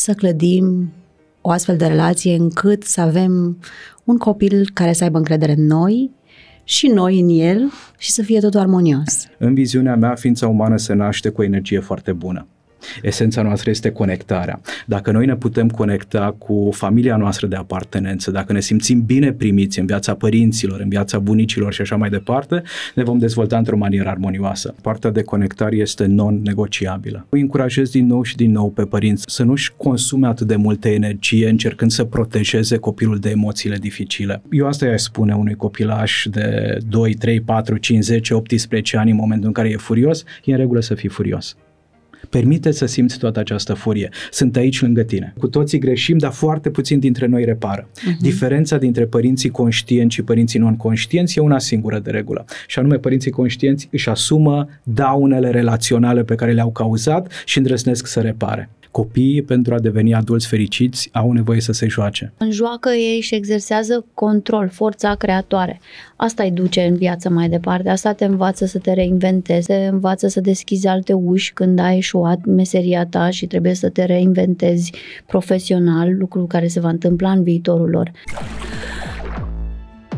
să clădim o astfel de relație încât să avem un copil care să aibă încredere în noi și noi în el și să fie totul armonios. În viziunea mea, ființa umană se naște cu o energie foarte bună. Esența noastră este conectarea. Dacă noi ne putem conecta cu familia noastră de apartenență, dacă ne simțim bine primiți în viața părinților, în viața bunicilor și așa mai departe, ne vom dezvolta într-o manieră armonioasă. Partea de conectare este non-negociabilă. Îi încurajez din nou și din nou pe părinți să nu-și consume atât de multă energie încercând să protejeze copilul de emoțiile dificile. Eu asta i spune unui copilaș de 2, 3, 4, 5, 10, 18 ani în momentul în care e furios, e în regulă să fii furios. Permite să simți toată această furie. Sunt aici lângă tine. Cu toții greșim, dar foarte puțin dintre noi repară. Uh-huh. Diferența dintre părinții conștienți și părinții non-conștienți e una singură de regulă. Și anume, părinții conștienți își asumă daunele relaționale pe care le-au cauzat și îndrăznesc să repare copiii, pentru a deveni adulți fericiți, au nevoie să se joace. În joacă ei și exersează control, forța creatoare. Asta îi duce în viață mai departe, asta te învață să te reinventezi, te învață să deschizi alte uși când ai eșuat meseria ta și trebuie să te reinventezi profesional, lucru care se va întâmpla în viitorul lor.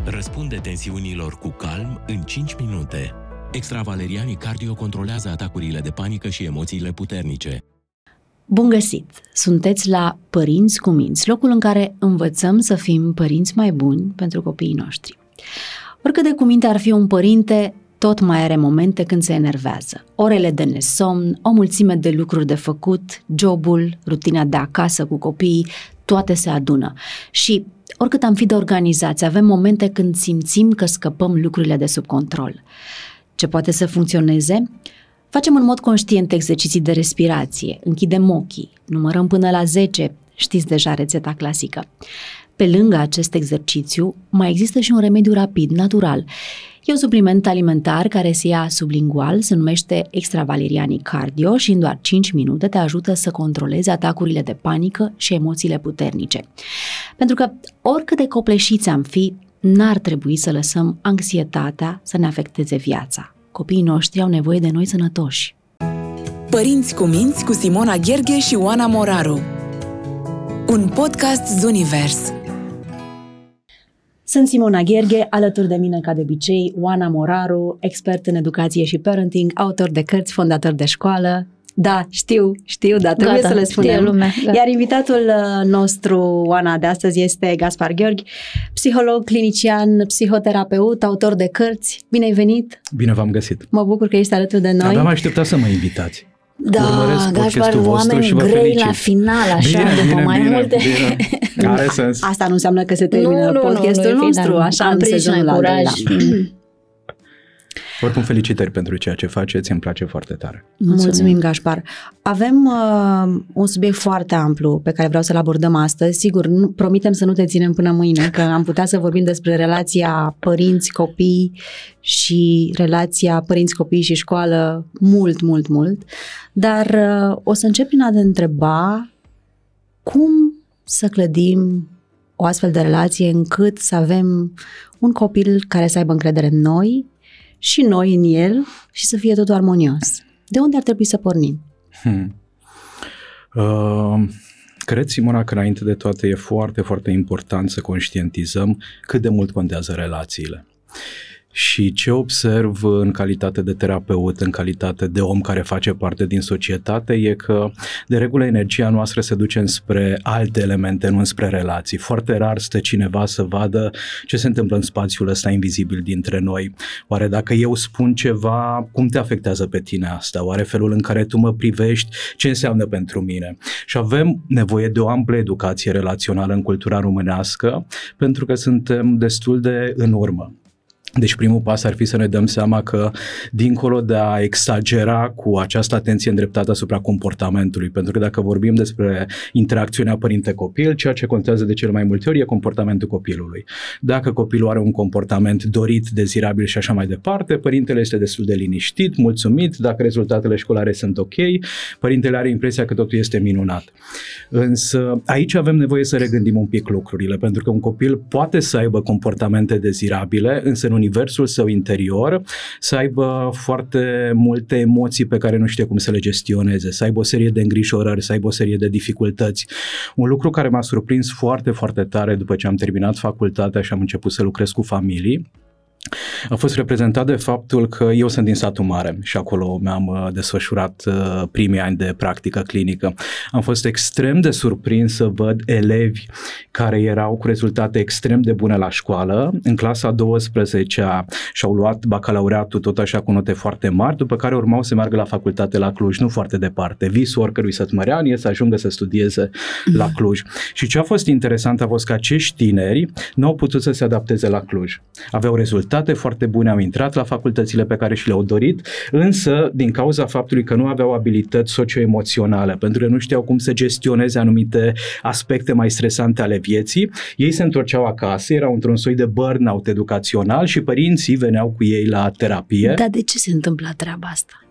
Răspunde tensiunilor cu calm în 5 minute. Extravalerianii cardio controlează atacurile de panică și emoțiile puternice Bun găsit! Sunteți la Părinți cu Minți, locul în care învățăm să fim părinți mai buni pentru copiii noștri. Oricât de cuminte ar fi un părinte, tot mai are momente când se enervează. Orele de nesomn, o mulțime de lucruri de făcut, jobul, rutina de acasă cu copiii, toate se adună. Și oricât am fi de organizați, avem momente când simțim că scăpăm lucrurile de sub control. Ce poate să funcționeze? Facem în mod conștient exerciții de respirație, închidem ochii, numărăm până la 10, știți deja rețeta clasică. Pe lângă acest exercițiu, mai există și un remediu rapid, natural. E un supliment alimentar care se ia sublingual, se numește extravalerianii cardio și în doar 5 minute te ajută să controlezi atacurile de panică și emoțiile puternice. Pentru că oricât de copleșiți am fi, n-ar trebui să lăsăm anxietatea să ne afecteze viața. Copiii noștri au nevoie de noi sănătoși. Părinți cu minți cu Simona Gherghe și Oana Moraru. Un podcast Zunivers. Sunt Simona Gherghe, alături de mine, ca de obicei, Oana Moraru, expert în educație și parenting, autor de cărți, fondator de școală, da, știu, știu, dar trebuie Gata, să le spunem. Lumea, da. Iar invitatul uh, nostru, Oana, de astăzi este Gaspar Gheorghi, psiholog, clinician, psihoterapeut, autor de cărți. Bine ai venit! Bine v-am găsit! Mă bucur că ești alături de noi. Aveam așteptat să mă invitați. Da, Gaspar, oameni și vă grei felicit. la final, așa, bine, după bine, mai bine, multe... Bine. Are sens. Asta nu înseamnă că se termină nu, podcastul nu, nu, nostru, așa am în sezonul al doilea. Oricum, felicitări pentru ceea ce faceți, îmi place foarte tare. Mulțumim, Gașpar. Avem uh, un subiect foarte amplu pe care vreau să-l abordăm astăzi. Sigur, nu, promitem să nu te ținem până mâine, că am putea să vorbim despre relația părinți-copii și relația părinți-copii și școală mult, mult, mult. Dar uh, o să încep prin a te întreba cum să clădim o astfel de relație încât să avem un copil care să aibă încredere în noi, și noi în el și să fie totul armonios. De unde ar trebui să pornim? Hmm. Uh, cred, Simona, că înainte de toate e foarte, foarte important să conștientizăm cât de mult contează relațiile. Și ce observ în calitate de terapeut, în calitate de om care face parte din societate, e că de regulă energia noastră se duce înspre alte elemente, nu înspre relații. Foarte rar stă cineva să vadă ce se întâmplă în spațiul ăsta invizibil dintre noi. Oare dacă eu spun ceva, cum te afectează pe tine asta? Oare felul în care tu mă privești, ce înseamnă pentru mine? Și avem nevoie de o amplă educație relațională în cultura românească, pentru că suntem destul de în urmă deci primul pas ar fi să ne dăm seama că dincolo de a exagera cu această atenție îndreptată asupra comportamentului, pentru că dacă vorbim despre interacțiunea părinte-copil, ceea ce contează de cel mai multe ori e comportamentul copilului. Dacă copilul are un comportament dorit, dezirabil și așa mai departe, părintele este destul de liniștit, mulțumit, dacă rezultatele școlare sunt ok, părintele are impresia că totul este minunat. Însă aici avem nevoie să regândim un pic lucrurile, pentru că un copil poate să aibă comportamente dezirabile, însă nu universul său interior, să aibă foarte multe emoții pe care nu știe cum să le gestioneze, să aibă o serie de îngrijorări, să aibă o serie de dificultăți. Un lucru care m-a surprins foarte, foarte tare după ce am terminat facultatea și am început să lucrez cu familii, a fost reprezentat de faptul că eu sunt din satul mare și acolo mi-am uh, desfășurat uh, primii ani de practică clinică. Am fost extrem de surprins să văd elevi care erau cu rezultate extrem de bune la școală. În clasa 12 și-au luat bacalaureatul tot așa cu note foarte mari, după care urmau să meargă la facultate la Cluj, nu foarte departe. Visul oricărui sătmărean e să ajungă să studieze la Cluj. Și ce a fost interesant a fost că acești tineri nu au putut să se adapteze la Cluj. Aveau rezultate rezultate foarte bune, au intrat la facultățile pe care și le-au dorit, însă din cauza faptului că nu aveau abilități socioemoționale, pentru că nu știau cum să gestioneze anumite aspecte mai stresante ale vieții, ei se întorceau acasă, erau într-un soi de burnout educațional și părinții veneau cu ei la terapie. Dar de ce se întâmplă treaba asta?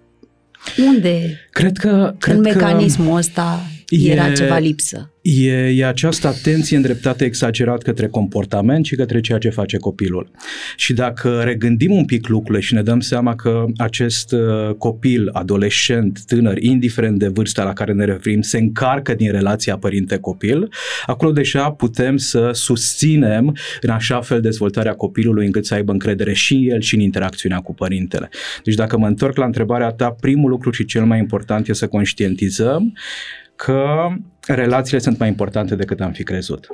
Unde cred că, cred în mecanismul ăsta era e, ceva lipsă? E, e această atenție îndreptată exagerat către comportament și către ceea ce face copilul. Și dacă regândim un pic lucrurile și ne dăm seama că acest uh, copil, adolescent, tânăr, indiferent de vârsta la care ne referim, se încarcă din relația părinte-copil, acolo deja putem să susținem în așa fel dezvoltarea copilului încât să aibă încredere și în el și în interacțiunea cu părintele. Deci dacă mă întorc la întrebarea ta, primul lucru și cel mai important este să conștientizăm că relațiile sunt mai importante decât am fi crezut.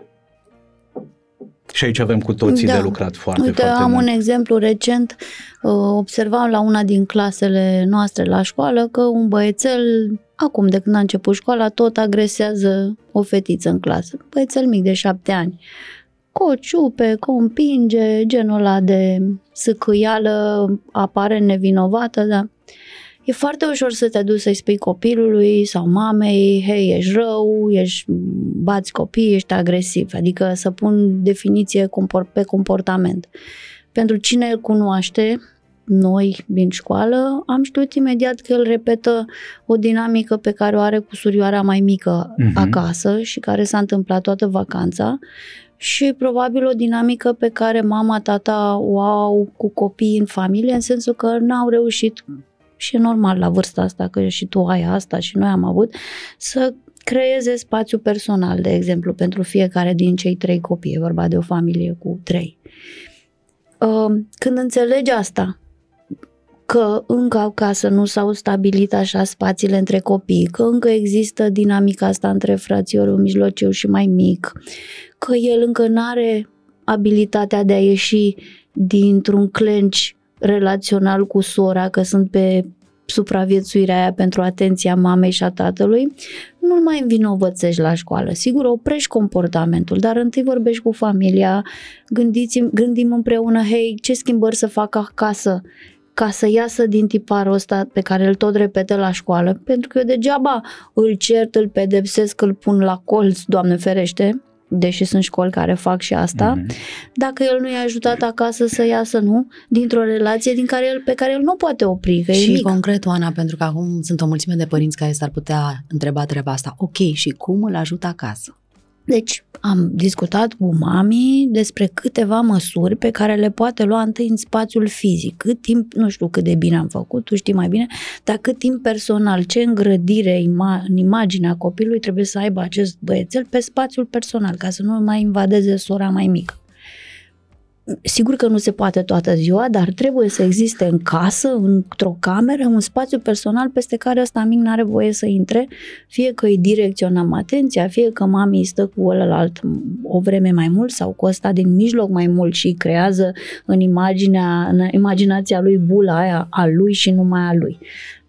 Și aici avem cu toții da. de lucrat foarte, Uite, foarte am mult. un exemplu recent. Uh, observam la una din clasele noastre la școală că un băiețel, acum de când a început școala, tot agresează o fetiță în clasă. Băiețel mic de șapte ani. Cu o ciupe, cu o împinge, genul ăla de sâcâială apare nevinovată, dar E foarte ușor să te duci să-i spui copilului sau mamei, hei, ești rău, ești, bați copii, ești agresiv, adică să pun definiție pe comportament. Pentru cine îl cunoaște, noi din școală, am știut imediat că el repetă o dinamică pe care o are cu surioara mai mică uh-huh. acasă și care s-a întâmplat toată vacanța și probabil o dinamică pe care mama, tata o au cu copiii în familie, în sensul că n-au reușit și e normal la vârsta asta, că și tu ai asta și noi am avut, să creeze spațiu personal, de exemplu, pentru fiecare din cei trei copii. E vorba de o familie cu trei. Uh, când înțelegi asta, că încă acasă nu s-au stabilit așa spațiile între copii, că încă există dinamica asta între frațiorul mijlociu și mai mic, că el încă nu are abilitatea de a ieși dintr-un clench relațional cu sora, că sunt pe supraviețuirea aia pentru atenția mamei și a tatălui, nu-l mai învinovățești la școală. Sigur, oprești comportamentul, dar întâi vorbești cu familia, gândiți, gândim împreună, hei, ce schimbări să fac acasă ca să iasă din tiparul ăsta pe care îl tot repetă la școală, pentru că eu degeaba îl cert, îl pedepsesc, îl pun la colț, Doamne ferește, deși sunt școli care fac și asta, mm-hmm. dacă el nu i-a ajutat acasă să iasă, nu, dintr-o relație din care el, pe care el nu poate opri, că Și e mic. concret, Oana, pentru că acum sunt o mulțime de părinți care s-ar putea întreba treaba asta. Ok, și cum îl ajută acasă? Deci am discutat cu mami despre câteva măsuri pe care le poate lua întâi în spațiul fizic. Cât timp, nu știu cât de bine am făcut, tu știi mai bine, dar cât timp personal, ce îngrădire ima- în imaginea copilului trebuie să aibă acest băiețel pe spațiul personal, ca să nu mai invadeze sora mai mică. Sigur că nu se poate toată ziua, dar trebuie să existe în casă, într-o cameră, un spațiu personal peste care ăsta mic nu are voie să intre, fie că îi direcționăm atenția, fie că mami stă cu ălălalt o vreme mai mult sau cu ăsta din mijloc mai mult și creează în, imaginea, în imaginația lui bula aia a lui și numai a lui.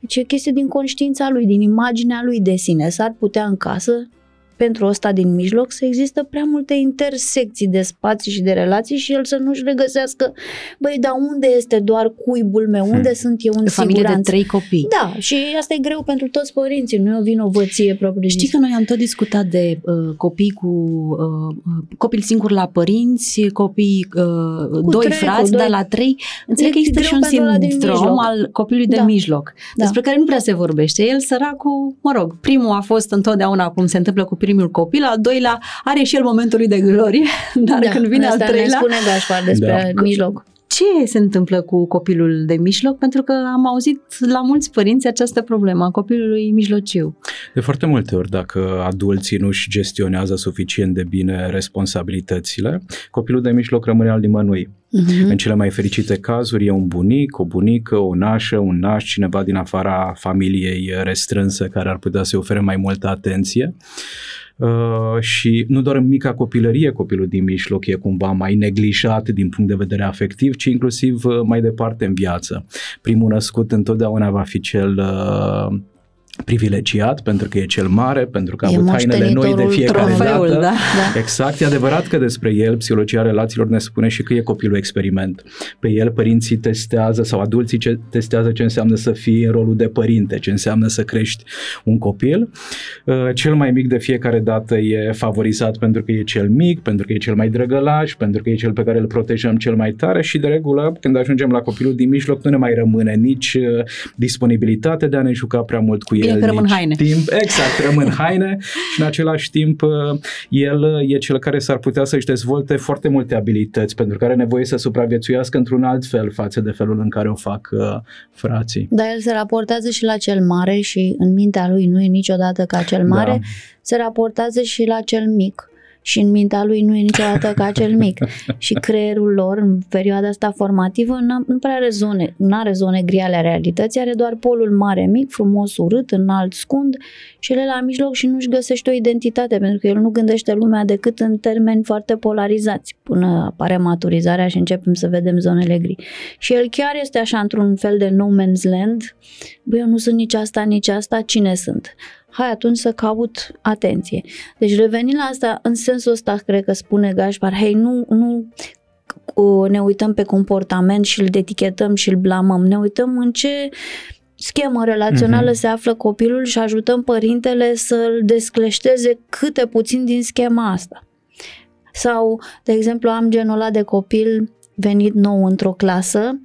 Deci e chestie din conștiința lui, din imaginea lui de sine. S-ar putea în casă pentru ăsta din mijloc să există prea multe intersecții de spații și de relații și el să nu-și regăsească, băi, dar unde este doar cuibul meu, unde hmm. sunt eu în o familie siguranță? de trei copii. Da, și asta e greu pentru toți părinții, nu e o vinovăție propriu Știi că noi am tot discutat de uh, copii cu uh, copil singur la părinți, copii uh, cu doi trei, frați, doi... dar la trei. Înțeleg că există și un sindrom al copilului de da. mijloc, da. despre care nu prea se vorbește. El săracul, mă rog, primul a fost întotdeauna cum se întâmplă cu primul copil, al doilea are și el momentul lui de glorie, dar da, când vine al treilea... ne spune Gașpar despre da. mijloc. ce se întâmplă cu copilul de mijloc? Pentru că am auzit la mulți părinți această problemă a copilului mijlociu. De foarte multe ori, dacă adulții nu își gestionează suficient de bine responsabilitățile, copilul de mijloc rămâne al nimănui. Uh-huh. În cele mai fericite cazuri e un bunic, o bunică, o nașă, un naș, cineva din afara familiei restrânse care ar putea să ofere mai multă atenție. Uh, și nu doar în mica copilărie copilul din mijloc e cumva mai neglijat din punct de vedere afectiv, ci inclusiv uh, mai departe în viață. Primul născut întotdeauna va fi cel uh, privilegiat pentru că e cel mare, pentru că a avut hainele noi de fiecare trofeul, dată. Da? Da. Exact, e adevărat că despre el psihologia relațiilor ne spune și că e copilul experiment. Pe el părinții testează sau adulții ce testează ce înseamnă să fii în rolul de părinte, ce înseamnă să crești un copil. Uh, cel mai mic de fiecare dată e favorizat pentru că e cel mic, pentru că e cel mai drăgălaș, pentru că e cel pe care îl protejăm cel mai tare și de regulă când ajungem la copilul din mijloc nu ne mai rămâne nici uh, disponibilitate de a ne juca prea mult cu el Bine că rămân haine. Timp, exact, rămân haine și în același timp uh, el uh, e cel care s-ar putea să-și dezvolte foarte multe abilități pentru că are nevoie să supraviețuiască într-un alt fel față de felul în care o fac uh, frații. Dar el se raportează și la cel mare și în mintea lui nu e niciodată ca cel mare, da. se raportează și la cel mic și în mintea lui nu e niciodată ca cel mic. și creierul lor, în perioada asta formativă, nu prea are zone, nu are zone gri ale realității, are doar polul mare-mic, frumos, urât, înalt, scund și el la mijloc și nu-și găsește o identitate, pentru că el nu gândește lumea decât în termeni foarte polarizați, până apare maturizarea și începem să vedem zonele gri. Și el chiar este așa într-un fel de no man's land, bă, eu nu sunt nici asta, nici asta, cine sunt? Hai atunci să caut atenție. Deci revenind la asta, în sensul ăsta cred că spune Gașpar, hei, nu, nu ne uităm pe comportament și îl etichetăm și îl blamăm, ne uităm în ce schemă relațională mm-hmm. se află copilul și ajutăm părintele să-l descleșteze câte puțin din schema asta. Sau, de exemplu, am genul ăla de copil venit nou într-o clasă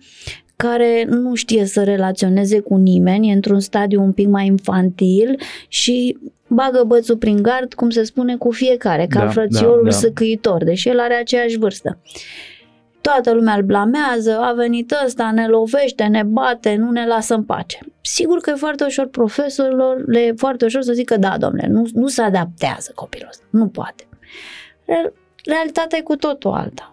care nu știe să relaționeze cu nimeni, e într-un stadiu un pic mai infantil și bagă bățul prin gard, cum se spune, cu fiecare, ca da, frățiorul da, da. săcăitor, deși el are aceeași vârstă. Toată lumea îl blamează, a venit ăsta, ne lovește, ne bate, nu ne lasă în pace. Sigur că e foarte ușor profesorilor, le e foarte ușor să zică, da, domnule, nu, nu se adaptează copilul ăsta, nu poate. Realitatea e cu totul alta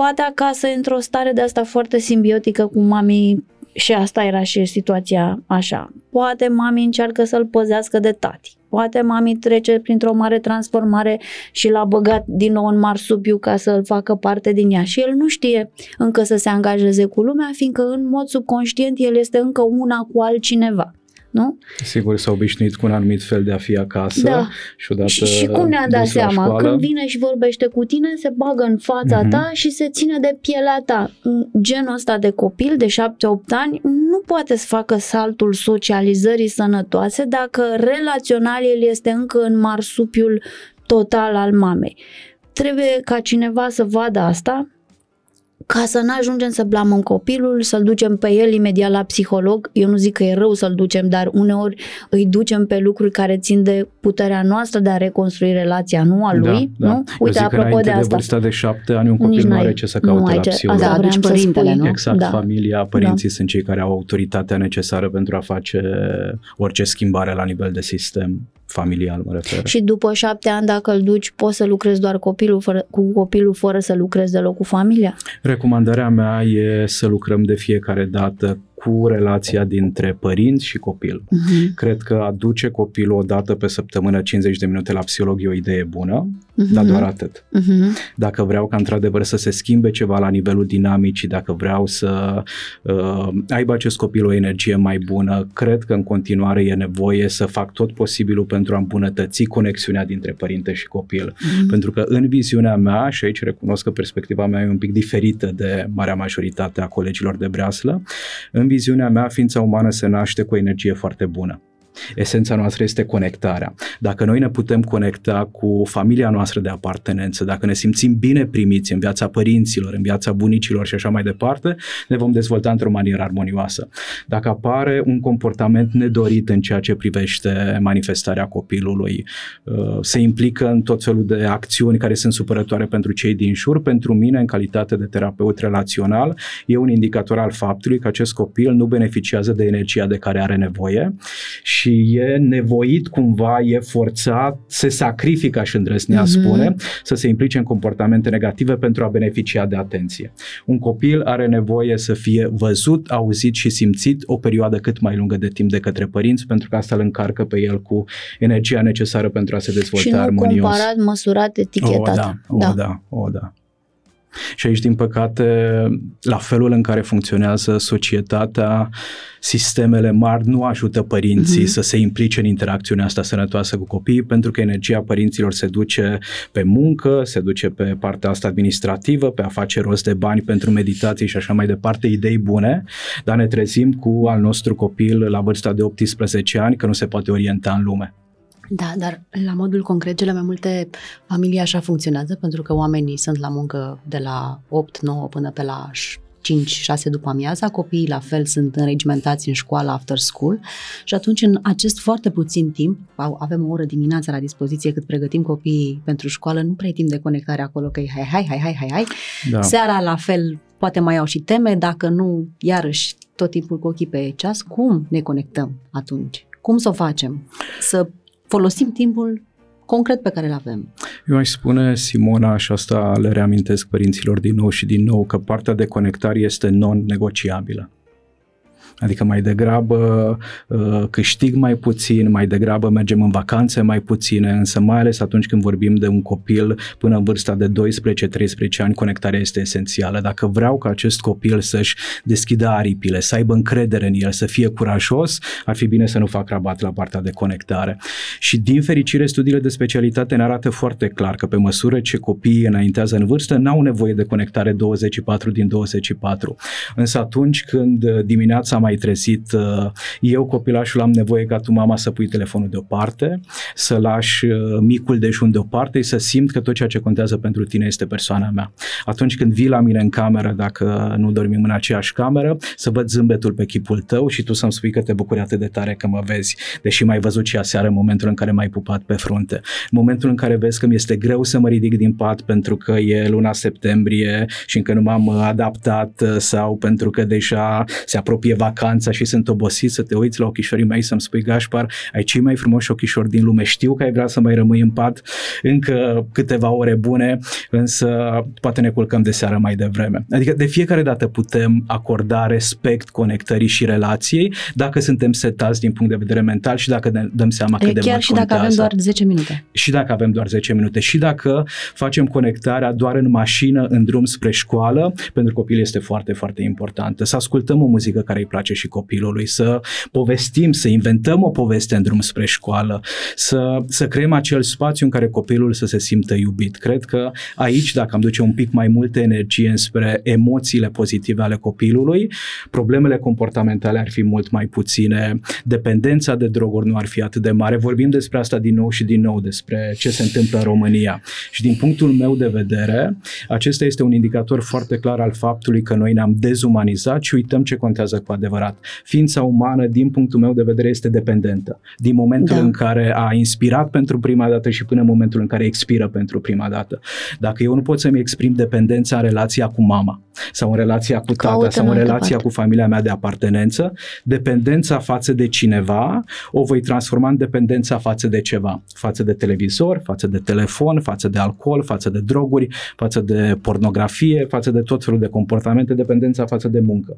poate acasă într-o stare de asta foarte simbiotică cu mami și asta era și situația așa. Poate mami încearcă să-l păzească de tati. Poate mami trece printr-o mare transformare și l-a băgat din nou în marsupiu ca să-l facă parte din ea. Și el nu știe încă să se angajeze cu lumea, fiindcă în mod subconștient el este încă una cu altcineva nu? Sigur, s-a obișnuit cu un anumit fel de a fi acasă da. și odată Și, și cum ne-a dat seama? Școală... Când vine și vorbește cu tine, se bagă în fața uh-huh. ta și se ține de pielea ta. Genul ăsta de copil de 7-8 ani nu poate să facă saltul socializării sănătoase dacă relațional el este încă în marsupiul total al mamei. Trebuie ca cineva să vadă asta, ca să nu ajungem să blamăm copilul, să-l ducem pe el imediat la psiholog. Eu nu zic că e rău să-l ducem, dar uneori îi ducem pe lucruri care țin de puterea noastră de a reconstrui relația, nu a da, lui. Da, nu? Uite, Eu apropo de, de asta. de vârsta de șapte ani, un copil Nici nu are ce să caute la psiholog. Da, deci părintele, nu? Exact, da. familia, părinții da. sunt cei care au autoritatea necesară pentru a face orice schimbare la nivel de sistem familial, mă refer. Și după șapte ani, dacă îl duci, poți să lucrezi doar copilul fără, cu copilul fără să lucrezi deloc cu familia? Recomandarea mea e să lucrăm de fiecare dată cu relația dintre părinți și copil. Uh-huh. Cred că aduce copilul o dată pe săptămână 50 de minute la psiholog e o idee bună, uh-huh. dar doar atât. Uh-huh. Dacă vreau ca într-adevăr să se schimbe ceva la nivelul dinamicii, dacă vreau să uh, aibă acest copil o energie mai bună, cred că în continuare e nevoie să fac tot posibilul pentru a îmbunătăți conexiunea dintre părinte și copil. Uh-huh. Pentru că în viziunea mea, și aici recunosc că perspectiva mea e un pic diferită de marea majoritate a colegilor de breaslă, în viziunea mea, ființa umană se naște cu o energie foarte bună. Esența noastră este conectarea. Dacă noi ne putem conecta cu familia noastră de apartenență, dacă ne simțim bine primiți în viața părinților, în viața bunicilor și așa mai departe, ne vom dezvolta într-o manieră armonioasă. Dacă apare un comportament nedorit în ceea ce privește manifestarea copilului, uh, se implică în tot felul de acțiuni care sunt supărătoare pentru cei din jur, pentru mine, în calitate de terapeut relațional, e un indicator al faptului că acest copil nu beneficiază de energia de care are nevoie și e nevoit cumva, e forțat, se sacrifică, aș îndrăznea mm-hmm. spune, să se implice în comportamente negative pentru a beneficia de atenție. Un copil are nevoie să fie văzut, auzit și simțit o perioadă cât mai lungă de timp de către părinți, pentru că asta îl încarcă pe el cu energia necesară pentru a se dezvolta și nu armonios. comparat, măsurat, etichetat. O, da, o, da. da, o, da. Și aici, din păcate, la felul în care funcționează societatea, sistemele mari nu ajută părinții uh-huh. să se implice în interacțiunea asta sănătoasă cu copiii, pentru că energia părinților se duce pe muncă, se duce pe partea asta administrativă, pe a face rost de bani pentru meditații și așa mai departe, idei bune, dar ne trezim cu al nostru copil la vârsta de 18 ani că nu se poate orienta în lume. Da, dar la modul concret, cele mai multe familii așa funcționează, pentru că oamenii sunt la muncă de la 8-9 până pe la 5-6 după amiaza, copiii la fel sunt înregimentați în școală after school și atunci în acest foarte puțin timp, avem o oră dimineața la dispoziție cât pregătim copiii pentru școală, nu prea timp de conectare acolo că e hai, hai, hai, hai, hai, hai. Da. Seara la fel poate mai au și teme, dacă nu, iarăși tot timpul cu ochii pe ceas, cum ne conectăm atunci? Cum să o facem? Să folosim timpul concret pe care îl avem. Eu aș spune, Simona, și asta le reamintesc părinților din nou și din nou, că partea de conectare este non-negociabilă. Adică mai degrabă uh, câștig mai puțin, mai degrabă mergem în vacanțe mai puține, însă mai ales atunci când vorbim de un copil până în vârsta de 12-13 ani, conectarea este esențială. Dacă vreau ca acest copil să-și deschidă aripile, să aibă încredere în el, să fie curajos, ar fi bine să nu fac rabat la partea de conectare. Și din fericire, studiile de specialitate ne arată foarte clar că pe măsură ce copiii înaintează în vârstă, n-au nevoie de conectare 24 din 24. Însă atunci când dimineața mai mai trezit, uh, eu copilașul am nevoie ca tu mama să pui telefonul deoparte, să lași uh, micul dejun deoparte și să simt că tot ceea ce contează pentru tine este persoana mea. Atunci când vii la mine în cameră, dacă nu dormim în aceeași cameră, să văd zâmbetul pe chipul tău și tu să-mi spui că te bucuri atât de tare că mă vezi, deși mai văzut și aseară în momentul în care m-ai pupat pe frunte. În momentul în care vezi că mi este greu să mă ridic din pat pentru că e luna septembrie și încă nu m-am adaptat uh, sau pentru că deja se apropie vacanța vacanța și sunt obosit să te uiți la ochișorii mei să-mi spui Gașpar, ai cei mai frumoși ochișori din lume, știu că ai vrea să mai rămâi în pat încă câteva ore bune, însă poate ne culcăm de seară mai devreme. Adică de fiecare dată putem acorda respect conectării și relației dacă suntem setați din punct de vedere mental și dacă ne dăm seama e cât de chiar mult și dacă avem doar 10 minute. Și dacă avem doar 10 minute și dacă facem conectarea doar în mașină, în drum spre școală, pentru copil este foarte, foarte importantă. Să ascultăm o muzică care îi place place și copilului, să povestim, să inventăm o poveste în drum spre școală, să, să creăm acel spațiu în care copilul să se simtă iubit. Cred că aici, dacă am duce un pic mai multă energie spre emoțiile pozitive ale copilului, problemele comportamentale ar fi mult mai puține, dependența de droguri nu ar fi atât de mare. Vorbim despre asta din nou și din nou, despre ce se întâmplă în România. Și din punctul meu de vedere, acesta este un indicator foarte clar al faptului că noi ne-am dezumanizat și uităm ce contează cu adevărat adevărat. Ființa umană, din punctul meu de vedere, este dependentă. Din momentul da. în care a inspirat pentru prima dată și până în momentul în care expiră pentru prima dată. Dacă eu nu pot să-mi exprim dependența în relația cu mama sau în relația cu tata Caută sau în relația parte. cu familia mea de apartenență, dependența față de cineva o voi transforma în dependența față de ceva. Față de televizor, față de telefon, față de alcool, față de droguri, față de pornografie, față de tot felul de comportamente, dependența față de muncă.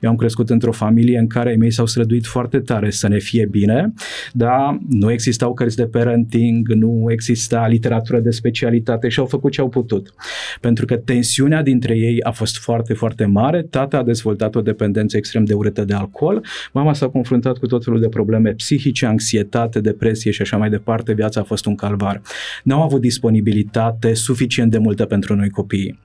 Eu am crescut într-o familie în care ei mei s-au străduit foarte tare să ne fie bine, dar nu existau cărți de parenting, nu exista literatură de specialitate și au făcut ce au putut. Pentru că tensiunea dintre ei a fost foarte, foarte mare, tata a dezvoltat o dependență extrem de urâtă de alcool, mama s-a confruntat cu tot felul de probleme psihice, anxietate, depresie și așa mai departe, viața a fost un calvar. N-au avut disponibilitate suficient de multă pentru noi copiii.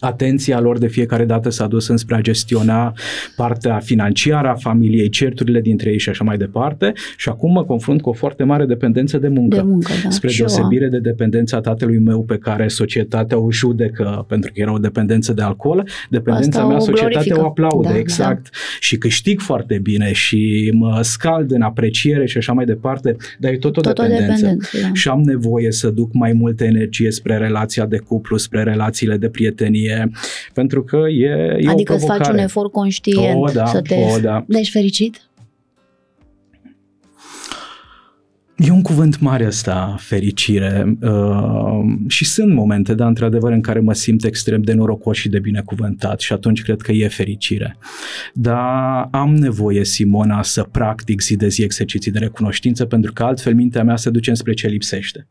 Atenția lor de fiecare dată s-a dus înspre a gestiona partea financiară a familiei, certurile dintre ei și așa mai departe și acum mă confrunt cu o foarte mare dependență de muncă. De muncă, da. Spre Și eu deosebire am. de dependența tatălui meu pe care societatea o judecă pentru că era o dependență de alcool, dependența Asta mea o societatea glorifică. o aplaudă, Da, da. exact. Și câștig foarte bine și mă scald în apreciere și așa mai departe, dar e tot o Tot o dependență. dependență, da. Și am nevoie să duc mai multă energie spre relația de cuplu, spre relațiile de prietenie, pentru că e, e Adică o îți faci provocare. un efort conștient o, da, să te... o, da. Deci fericit? E un cuvânt mare ăsta, fericire. Uh, și sunt momente, da, într-adevăr, în care mă simt extrem de norocos și de binecuvântat și atunci cred că e fericire. Dar am nevoie, Simona, să practic zi de zi exerciții de recunoștință pentru că altfel mintea mea se duce spre ce lipsește.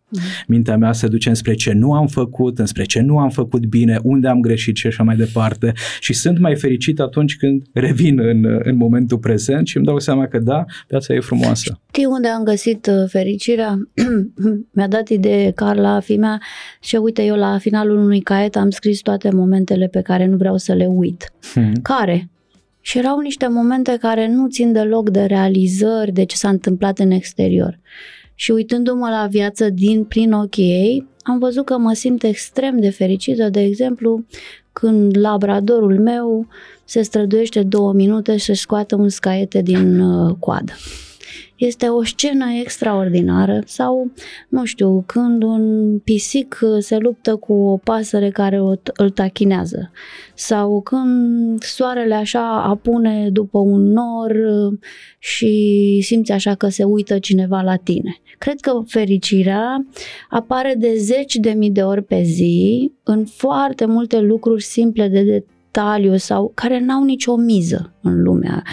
Mintea mea se duce spre ce nu am făcut, înspre ce nu am făcut bine, unde am greșit și așa mai departe și sunt mai fericit atunci când revin în, în momentul prezent și îmi dau seama că da, viața e frumoasă. Știi unde am găsit uh, fericirea? Mi-a dat idee Carla, fimea, și uite, eu la finalul unui caiet am scris toate momentele pe care nu vreau să le uit. Hmm. Care? Și erau niște momente care nu țin deloc de realizări, de ce s-a întâmplat în exterior. Și uitându-mă la viață din prin ochii ei, am văzut că mă simt extrem de fericită, de exemplu, când labradorul meu se străduiește două minute să scoată un scaiete din uh, coadă. Este o scenă extraordinară sau, nu știu, când un pisic uh, se luptă cu o pasăre care o, îl tachinează sau când soarele așa apune după un nor uh, și simți așa că se uită cineva la tine. Cred că fericirea apare de zeci de mii de ori pe zi în foarte multe lucruri simple de detaliu sau care n-au nicio miză în lumea.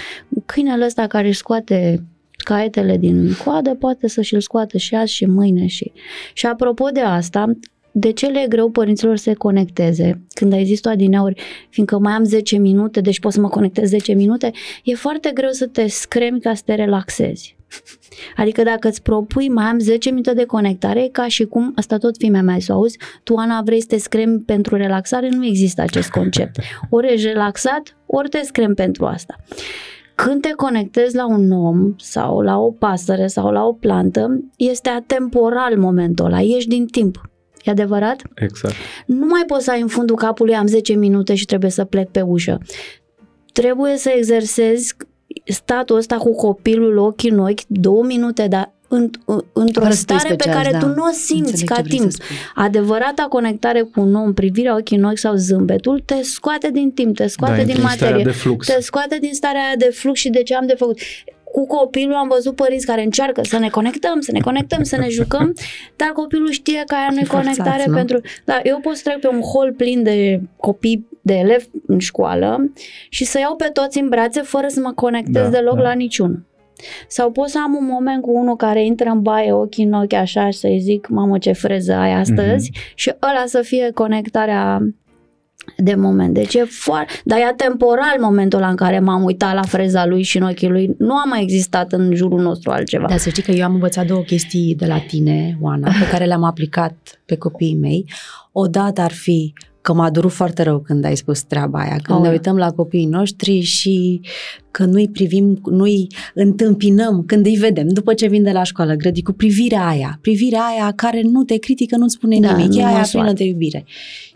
Câinele ăsta care își scoate caietele din coadă poate să și-l scoată și azi și mâine și... Și apropo de asta, de ce le e greu părinților să se conecteze? Când ai zis tu adineauri, fiindcă mai am 10 minute, deci pot să mă conectez 10 minute, e foarte greu să te scremi ca să te relaxezi. Adică dacă îți propui mai am 10 minute de conectare, e ca și cum, asta tot fimea mea să auzi, tu Ana vrei să te scremi pentru relaxare, nu există acest concept. Ori ești relaxat, ori te scremi pentru asta. Când te conectezi la un om sau la o pasăre sau la o plantă, este atemporal momentul ăla, ești din timp. E adevărat? Exact. Nu mai poți să ai în fundul capului am 10 minute și trebuie să plec pe ușă. Trebuie să exersezi statul ăsta cu copilul ochi în ochi, două minute, dar în, într-o Fără să te stare pe speciați, care da. tu nu o simți Înțeleg ca ce vrei timp. să spui. Adevărata conectare cu un om, privirea ochii în ochi sau zâmbetul, te scoate din timp, te scoate Da, din intri în starea materie, de flux. te scoate din starea aia de flux și de ce am de făcut. Cu copilul am văzut părinți care încearcă să ne conectăm, să ne conectăm, să ne jucăm, dar copilul știe că aia nu e Forțați, conectare nu? pentru... Da, eu pot să trec pe un hol plin de copii, de elevi în școală și să iau pe toți în brațe fără să mă conectez Da, deloc da. la niciunul. Sau pot să am un moment cu unul care intră în baie, ochii în ochi așa și să-i zic, mamă ce freză ai astăzi Mhm. și ăla să fie conectarea de moment. Deci e foarte... Dar e temporal momentul ăla în care m-am uitat la freza lui și în ochii lui. Nu a mai existat în jurul nostru altceva. Dar să știi că eu am învățat două chestii de la tine, Oana, pe care le-am aplicat pe copiii mei. Odată ar fi că m-a durut foarte rău când ai spus treaba aia, când Oh, ne da. uităm la copiii noștri și că nu-i privim, nu-i întâmpinăm când îi vedem, după ce vin de la școală, grădi, cu privirea aia, privirea aia care nu te critică, nu-ți spune Da, nimic, nu e aia măsoară. plină de iubire.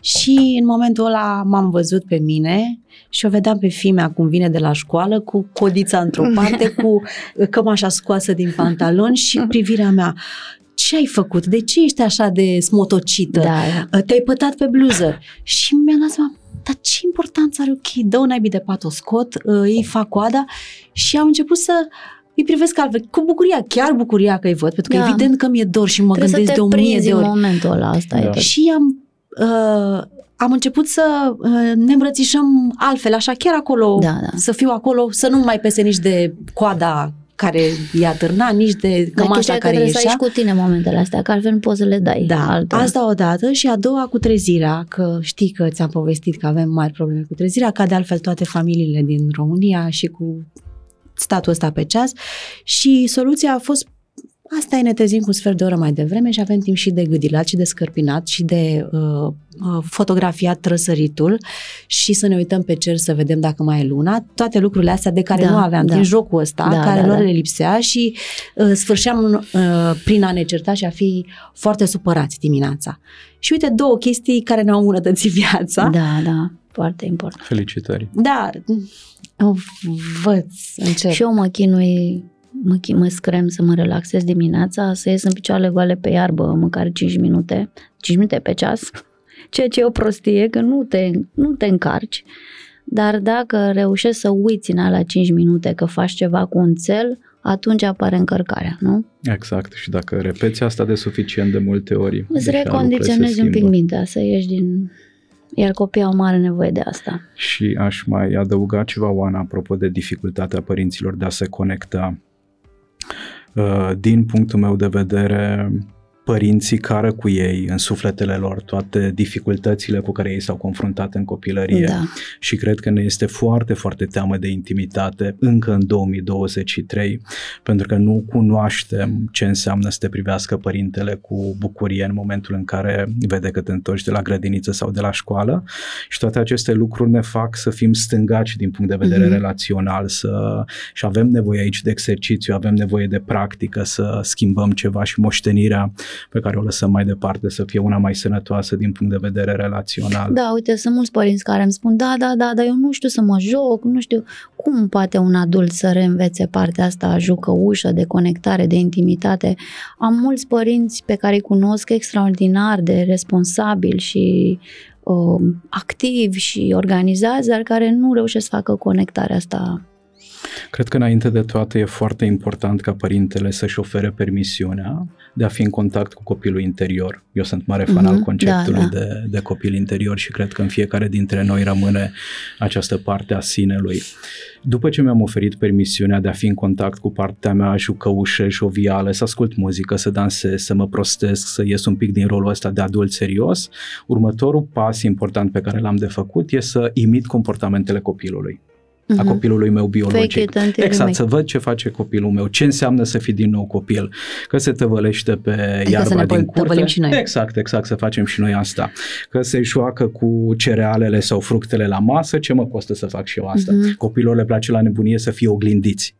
Și în momentul ăla m-am văzut pe mine și o vedeam pe fimea cum vine de la școală cu codița într-o parte, cu cămașa scoasă din pantaloni și privirea mea. Ce ai făcut? De ce ești așa de smotocită? Da, da. Te-ai pătat pe bluză. Și mi-am dat seama, dar ce importanță are? Ok, dă un naibii de pat, o scot, uh, îi fac coada și am început să îi privesc altfel, cu bucuria, chiar bucuria că îi văd, pentru că Da. evident că mi-e dor și mă Trebuie gândesc să de te o mie prinzi de ori. în momentul ăla, asta e Da. tot. Și am, uh, am început să uh, ne îmbrățișăm altfel, așa, chiar acolo, Da, da. să fiu acolo, să nu mai pese nici de coada care i-a târnat, nici de Dar cămașa chestia e că care trebuie să ai ieșea. și cu tine momentele astea, că altfel nu poți să le dai Da, altora. asta odată și a doua cu trezirea, că știi că ți-am povestit că avem mari probleme cu trezirea, ca de altfel toate familiile din România și cu statul ăsta pe ceas și soluția a fost Asta e, ne trezim cu un sfert de oră mai devreme și avem timp și de gâdilat și de scărpinat și de uh, uh, fotografiat trăsăritul și să ne uităm pe cer să vedem dacă mai e luna. Toate lucrurile astea de care Da, nu aveam da. din jocul ăsta, Da, care da, lor da. le lipsea și uh, sfârșeam uh, prin a ne certa și a fi foarte supărați dimineața. Și uite două chestii care ne-au îmbunătățit viața. Da, da, foarte important. Felicitări! Da, învăț, încep. Și eu mă chinui, mă, chi- mă screm să mă relaxez dimineața, să ies în picioarele goale pe iarbă, măcar 5 minute, 5 minute pe ceas, ceea ce e o prostie, că nu te, nu te încarci, dar dacă reușești să uiți în alea 5 minute că faci ceva cu un cel, atunci apare încărcarea, nu? Exact. Și dacă repeți asta de suficient de multe ori, Îți deja lucrurile se recondiționezi un pic schimbă. mintea, să ieși din... Iar copiii au mare nevoie de asta. Și aș mai adăuga ceva, Oana, apropo de dificultatea părinților de a se conecta. Uh, Din punctul meu de vedere, părinții cară cu ei în sufletele lor toate dificultățile cu care ei s-au confruntat în copilărie Da. și cred că ne este foarte, foarte teamă de intimitate încă în 2023 pentru că nu cunoaștem ce înseamnă să te privească părintele cu bucurie în momentul în care vede că te întorci de la grădiniță sau de la școală și toate aceste lucruri ne fac să fim stângaci din punct de vedere Mhm. relațional să, și avem nevoie aici de exercițiu, avem nevoie de practică să schimbăm ceva și moștenirea pe care o lăsăm mai departe să fie una mai sănătoasă din punct de vedere relațional. Da, uite, sunt mulți părinți care îmi spun, da, da, da, dar eu nu știu să mă joc, nu știu cum poate un adult să reînvețe partea asta jucăușă de conectare, de intimitate. Am mulți părinți pe care îi cunosc extraordinar de responsabili și uh, activi și organizați, dar care nu reușesc să facă conectarea asta. Cred că înainte de toate e foarte important ca părintele să-și ofere permisiunea de a fi în contact cu copilul interior. Eu sunt mare fan Mhm, al conceptului da, de, de copil interior și cred că în fiecare dintre noi rămâne această parte a sinelui. După ce mi-am oferit permisiunea de a fi în contact cu partea mea jucăușă, jovială, să ascult muzică, să dansez, să mă prostesc, să ies un pic din rolul ăsta de adult serios, următorul pas important pe care l-am de făcut e să imit comportamentele copilului a Mhm. copilului meu biologic. Fake it until you Exact, make să văd ce face copilul meu, ce înseamnă să fii din nou copil, că se tăvălește pe Adică iarba să ne din tăvălim curte. și noi. Exact, exact, să facem și noi asta. Că se joacă cu cerealele sau fructele la masă, ce mă costă să fac și eu asta? Mhm. Copilul le place la nebunie să fie oglindiți.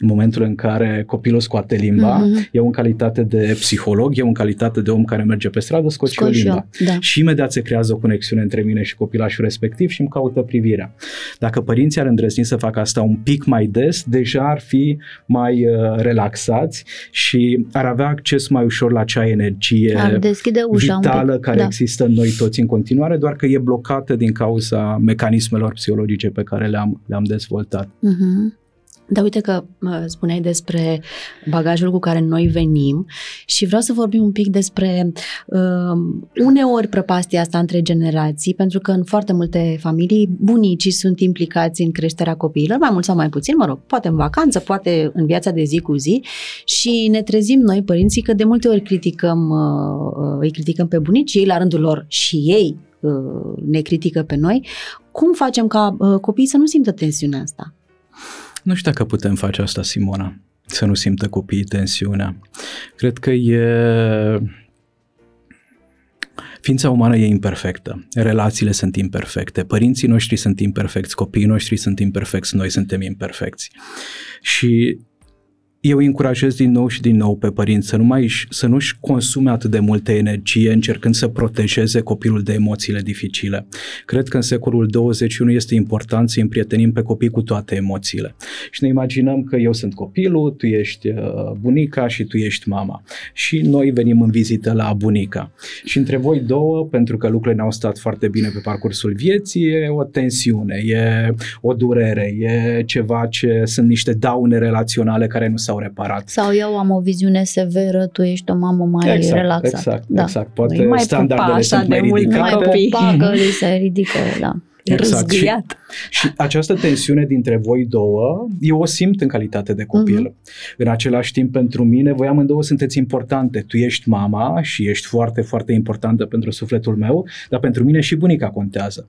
În momentul în care copilul scoate limba, Mhm. eu în calitate de psiholog, eu în calitate de om care merge pe stradă, scot și eu Scot și limba. eu, da. Și imediat se creează o conexiune între mine și copilașul respectiv și îmi caută privirea. Dacă părinții ar îndrăzni să facă asta un pic mai des, deja ar fi mai uh, relaxați și ar avea acces mai ușor la acea energie Ar deschide ușa vitală un pic. care da. există în noi toți în continuare, doar că e blocată din cauza mecanismelor psihologice pe care le-am, le-am dezvoltat. Mhm. Dar uite că mă, spuneai despre bagajul cu care noi venim și vreau să vorbim un pic despre uh, uneori prăpastia asta între generații, pentru că în foarte multe familii bunicii sunt implicați în creșterea copiilor, mai mult sau mai puțin, mă rog, poate în vacanță, poate în viața de zi cu zi și ne trezim noi, părinții, că de multe ori criticăm, uh, îi criticăm pe bunici, ei la rândul lor și ei uh, ne critică pe noi. Cum facem ca uh, copiii să nu simtă tensiunea asta? Nu știu dacă putem face asta, Simona, să nu simtă copiii tensiunea. Cred că e... Ființa umană e imperfectă, relațiile sunt imperfecte, părinții noștri sunt imperfecți, copiii noștri sunt imperfecți, noi suntem imperfecți. Și eu îi încurajez din nou și din nou pe părinți să nu mai să nu-și consume atât de multă energie încercând să protejeze copilul de emoțiile dificile. Cred că în secolul 21 este important să împrietenim pe copii cu toate emoțiile. Și ne imaginăm că eu sunt copilul, tu ești uh, bunica și tu ești mama. Și noi venim în vizită la bunica. Și între voi două, pentru că lucrurile n-au stat foarte bine pe parcursul vieții, e o tensiune, e o durere, e ceva ce sunt niște daune relaționale care nu s-au reparat. Sau eu am o viziune severă, tu ești o mamă mai exact, relaxată. Exact, da. exact. Poate Nu-i mai standardele pupa sunt așa mai de mult Nu ridicate. mai copii. pupa că li se ridică, da. Exact. Și, Răzgâiat. și această tensiune dintre voi două, eu o simt în calitate de copil. În același timp, pentru mine, voi amândouă sunteți importante. Tu ești mama și ești foarte, foarte importantă pentru sufletul meu, dar pentru mine și bunica contează.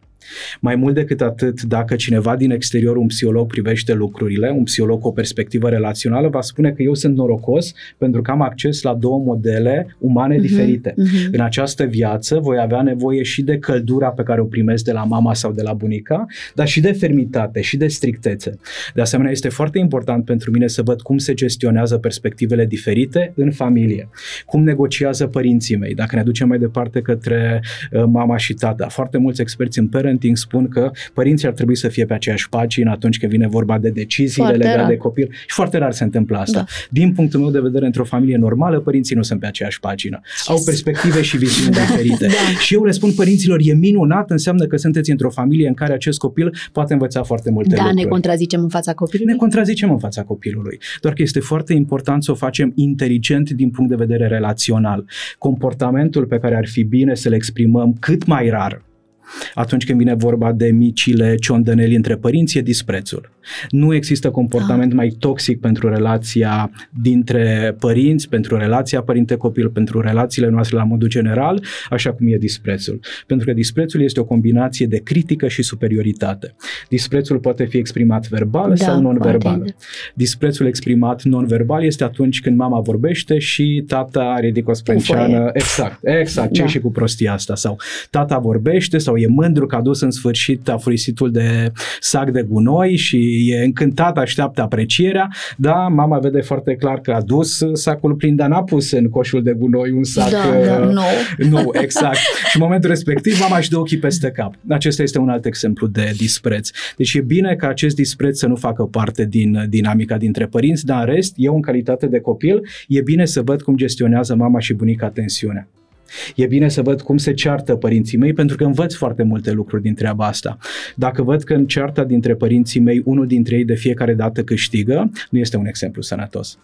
Mai mult decât atât, dacă cineva din exterior, un psiholog, privește lucrurile, un psiholog cu o perspectivă relațională, va spune că eu sunt norocos pentru că am acces la două modele umane Mhm, diferite. mhm. În această viață voi avea nevoie și de căldura pe care o primesc de la mama sau de la bunica, dar și de fermitate și de strictețe. De asemenea, este foarte important pentru mine să văd cum se gestionează perspectivele diferite în familie, cum negociază părinții mei. Dacă ne ducem mai departe către uh, mama și tata, foarte mulți experți în parenting spun că părinții ar trebui să fie pe aceeași pagină atunci când vine vorba de deciziile Foarte legate rar. de copil și foarte rar se întâmplă asta. Da. Din punctul meu de vedere, într-o familie normală, părinții nu sunt pe aceeași pagină. Au perspective și viziuni Da, diferite. da. Și eu le spun părinților, e minunat, înseamnă că sunteți într-o familie în care acest copil poate învăța foarte multe Da, lucruri. ne contrazicem în fața copilului. ne contrazicem în fața copilului. Doar că este foarte important să o facem inteligent din punct de vedere relațional. Comportamentul pe care ar fi bine să-l exprimăm cât mai rar atunci când vine vorba de micile ciondăneli între părinți, e disprețul. Nu există comportament mai toxic pentru relația dintre părinți, pentru relația părinte-copil, pentru relațiile noastre la modul general, așa cum e disprețul. Pentru că disprețul este o combinație de critică și superioritate. Disprețul poate fi exprimat verbal Da, sau non-verbal. poate. Disprețul exprimat non-verbal este atunci când mama vorbește și tata ridică o sprânceană. Exact, exact. Ce Da. și cu prostia asta? Sau tata vorbește sau e mândru că a dus în sfârșit afurisitul de sac de gunoi și e încântat, așteaptă aprecierea, da, mama vede foarte clar că a dus sacul plin, dar n-a pus în coșul de gunoi un sac Da, uh, da, nou. nu, exact. și în momentul respectiv mama își dă ochii peste cap. Acesta este un alt exemplu de dispreț. Deci e bine ca acest dispreț să nu facă parte din dinamica dintre părinți, dar în rest, eu în calitate de copil, e bine să văd cum gestionează mama și bunica tensiunea. E bine să văd cum se ceartă părinții mei, pentru că învăț foarte multe lucruri din treaba asta. Dacă văd că în cearta dintre părinții mei, unul dintre ei de fiecare dată câștigă, nu este un exemplu sănătos.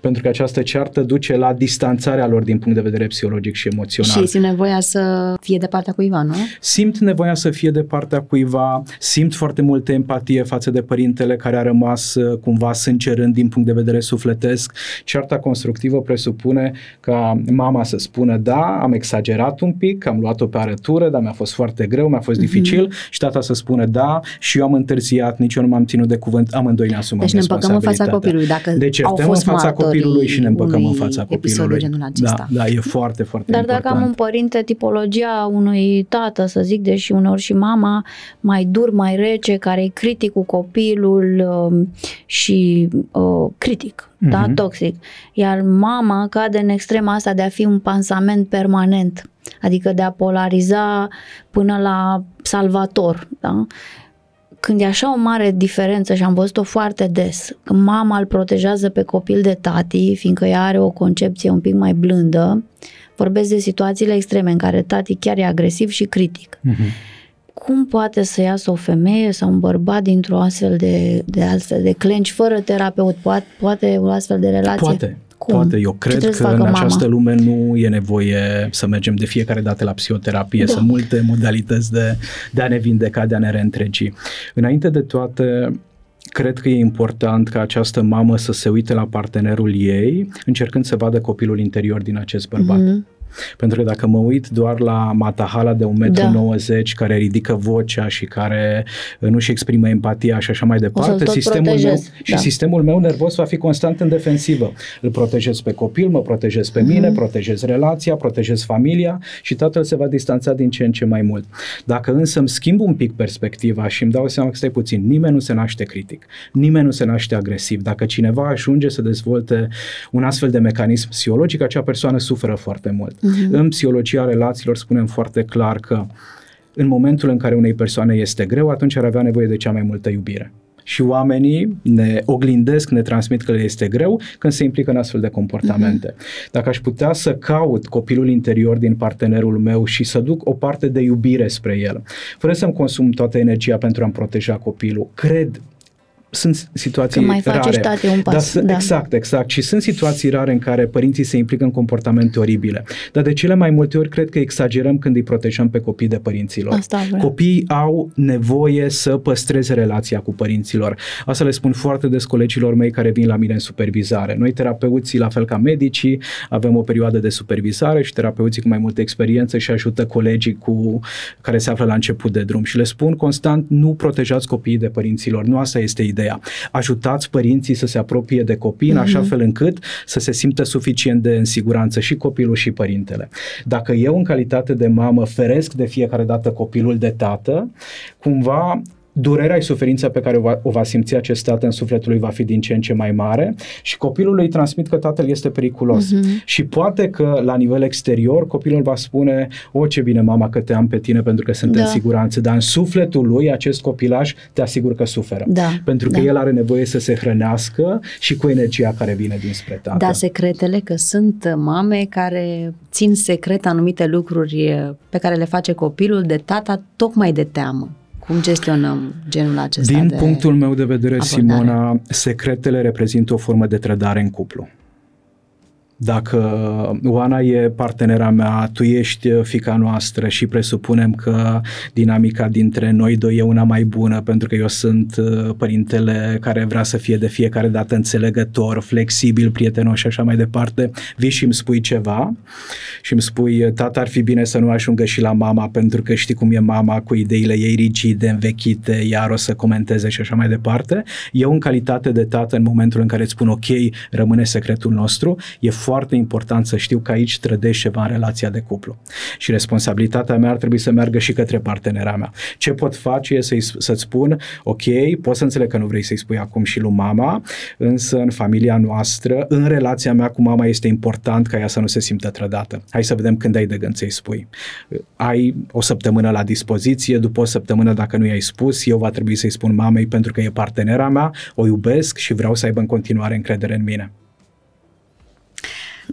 Pentru că această ceartă duce la distanțarea lor din punct de vedere psihologic și emoțional. Și simt nevoia să fie de partea cuiva, nu? Simt nevoia să fie de partea cuiva, simt foarte multă empatie față de părintele care a rămas uh, cumva sângerând din punct de vedere sufletesc. Cearta constructivă presupune ca mama să spună da, am exagerat un pic, am luat-o pe arătură, dar mi-a fost foarte greu, mi-a fost dificil și tata să spună da și eu am întârziat, nici eu nu m-am ținut de cuvânt, amândoi ne asumăm Deci ne împăcăm în fața responsabilitatea. copilului. Dacă Deci au certăm fost în fața martorii copilului și ne împăcăm în unui fața episod copilului. de genul acesta. Da, da, e foarte, foarte Dar important. dacă am un părinte tipologia unui tată, să zic, deși uneori și mama, mai dur, mai rece, care e critic cu copilul um, și uh, critic, Mhm. da, toxic, iar mama cade în extrema asta de a fi un pansament permanent, adică de a polariza până la salvator, da? Când e așa o mare diferență și am văzut-o foarte des, când mama îl protejează pe copil de tati, fiindcă ea are o concepție un pic mai blândă, vorbesc de situațiile extreme în care tati chiar e agresiv și critic. Mhm. Cum poate să iasă o femeie sau un bărbat dintr-o astfel de, de astfel de clenci fără terapeut? Poate, poate o astfel de relație? Poate. Cum? Poate, eu Ce cred trebuie să că facă în mama? această lume nu e nevoie să mergem de fiecare dată la psihoterapie, Da. sunt multe modalități de, de a ne vindeca, de a ne reîntregi. Înainte de toate, cred că e important ca această mamă să se uite la partenerul ei, încercând să vadă copilul interior din acest bărbat. Mhm. Pentru că dacă mă uit doar la Matahala de 1,90 m Da. care ridică vocea și care uh, nu-și exprimă empatia și așa mai departe, tot sistemul meu, protejez, și da. sistemul meu nervos va fi constant în defensivă. Îl protejez pe copil, mă protejez pe Mhm. mine, protejez relația, protejez familia și tatăl se va distanța din ce în ce mai mult. Dacă însă îmi schimb un pic perspectiva și îmi dau seama că stai puțin, nimeni nu se naște critic, nimeni nu se naște agresiv. Dacă cineva ajunge să dezvolte un astfel de mecanism psihologic, acea persoană suferă foarte mult. Mhm. În psihologia relațiilor spunem foarte clar că în momentul în care unei persoane este greu, atunci ar avea nevoie de cea mai multă iubire. Și oamenii ne oglindesc, ne transmit că le este greu când se implică în astfel de comportamente. Dacă aș putea să caut copilul interior din partenerul meu și să duc o parte de iubire spre el, fără să-mi consum toată energia pentru a-mi proteja copilul, cred sunt situații Că mai face rare. și tate un pas, Dar, da. Exact, exact. Și sunt situații rare în care părinții se implică în comportamente oribile. Dar de cele mai multe ori cred că exagerăm când îi protejăm pe copii de părinților. Asta vreau. Copiii au nevoie să păstreze relația cu părinților. Asta le spun foarte des colegilor mei care vin la mine în supervizare. Noi, terapeuții, la fel ca medicii, avem o perioadă de supervizare și terapeuții cu mai multă experiență și ajută colegii cu care se află la început de drum. Și le spun constant, nu protejați copiii de părinților. Nu asta este ideea. Ajutați părinții să se apropie de copii în așa fel încât să se simtă suficient de în siguranță și copilul și părintele. Dacă eu, în calitate de mamă, feresc de fiecare dată copilul de tată, cumva durerea și suferința pe care o va, o va simți acest tată în sufletul lui va fi din ce în ce mai mare și copilul îi transmit că tatăl este periculos. Mhm. Și poate că la nivel exterior copilul va spune o ce bine mama că te am pe tine pentru că sunt Da. în siguranță, dar în sufletul lui acest copilaj te asigur că suferă. Da, Pentru că da. el are nevoie să se hrănească și cu energia care vine dinspre tată. Da, secretele, că sunt mame care țin secret anumite lucruri pe care le face copilul de tata tocmai de teamă. Cum gestionăm genul acesta Din de punctul meu de vedere, abordare? Simona, secretele reprezintă o formă de trădare în cuplu. Dacă Oana e partenera mea, tu ești fica noastră și presupunem că dinamica dintre noi doi e una mai bună pentru că eu sunt uh, părintele care vrea să fie de fiecare dată înțelegător, flexibil, prietenos și așa mai departe, vii și îmi spui ceva și îmi spui, tata ar fi bine să nu ajungă și la mama pentru că știi cum e mama cu ideile ei rigide, învechite, iar o să comenteze și așa mai departe. Eu în calitate de tată, în momentul în care îți spun ok, rămâne secretul nostru, e foarte important să știu că aici trădești ceva în relația de cuplu. Și responsabilitatea mea ar trebui să meargă și către partenera mea. Ce pot face e să-i, să-ți spun, ok, pot să înțeleg că nu vrei să-i spui acum și lui mama, însă în familia noastră, în relația mea cu mama este important ca ea să nu se simtă trădată. Hai să vedem când ai de gând să-i spui. Ai o săptămână la dispoziție, după o săptămână dacă nu i-ai spus, eu va trebui să-i spun mamei pentru că e partenera mea, o iubesc și vreau să aibă în continuare încredere în mine.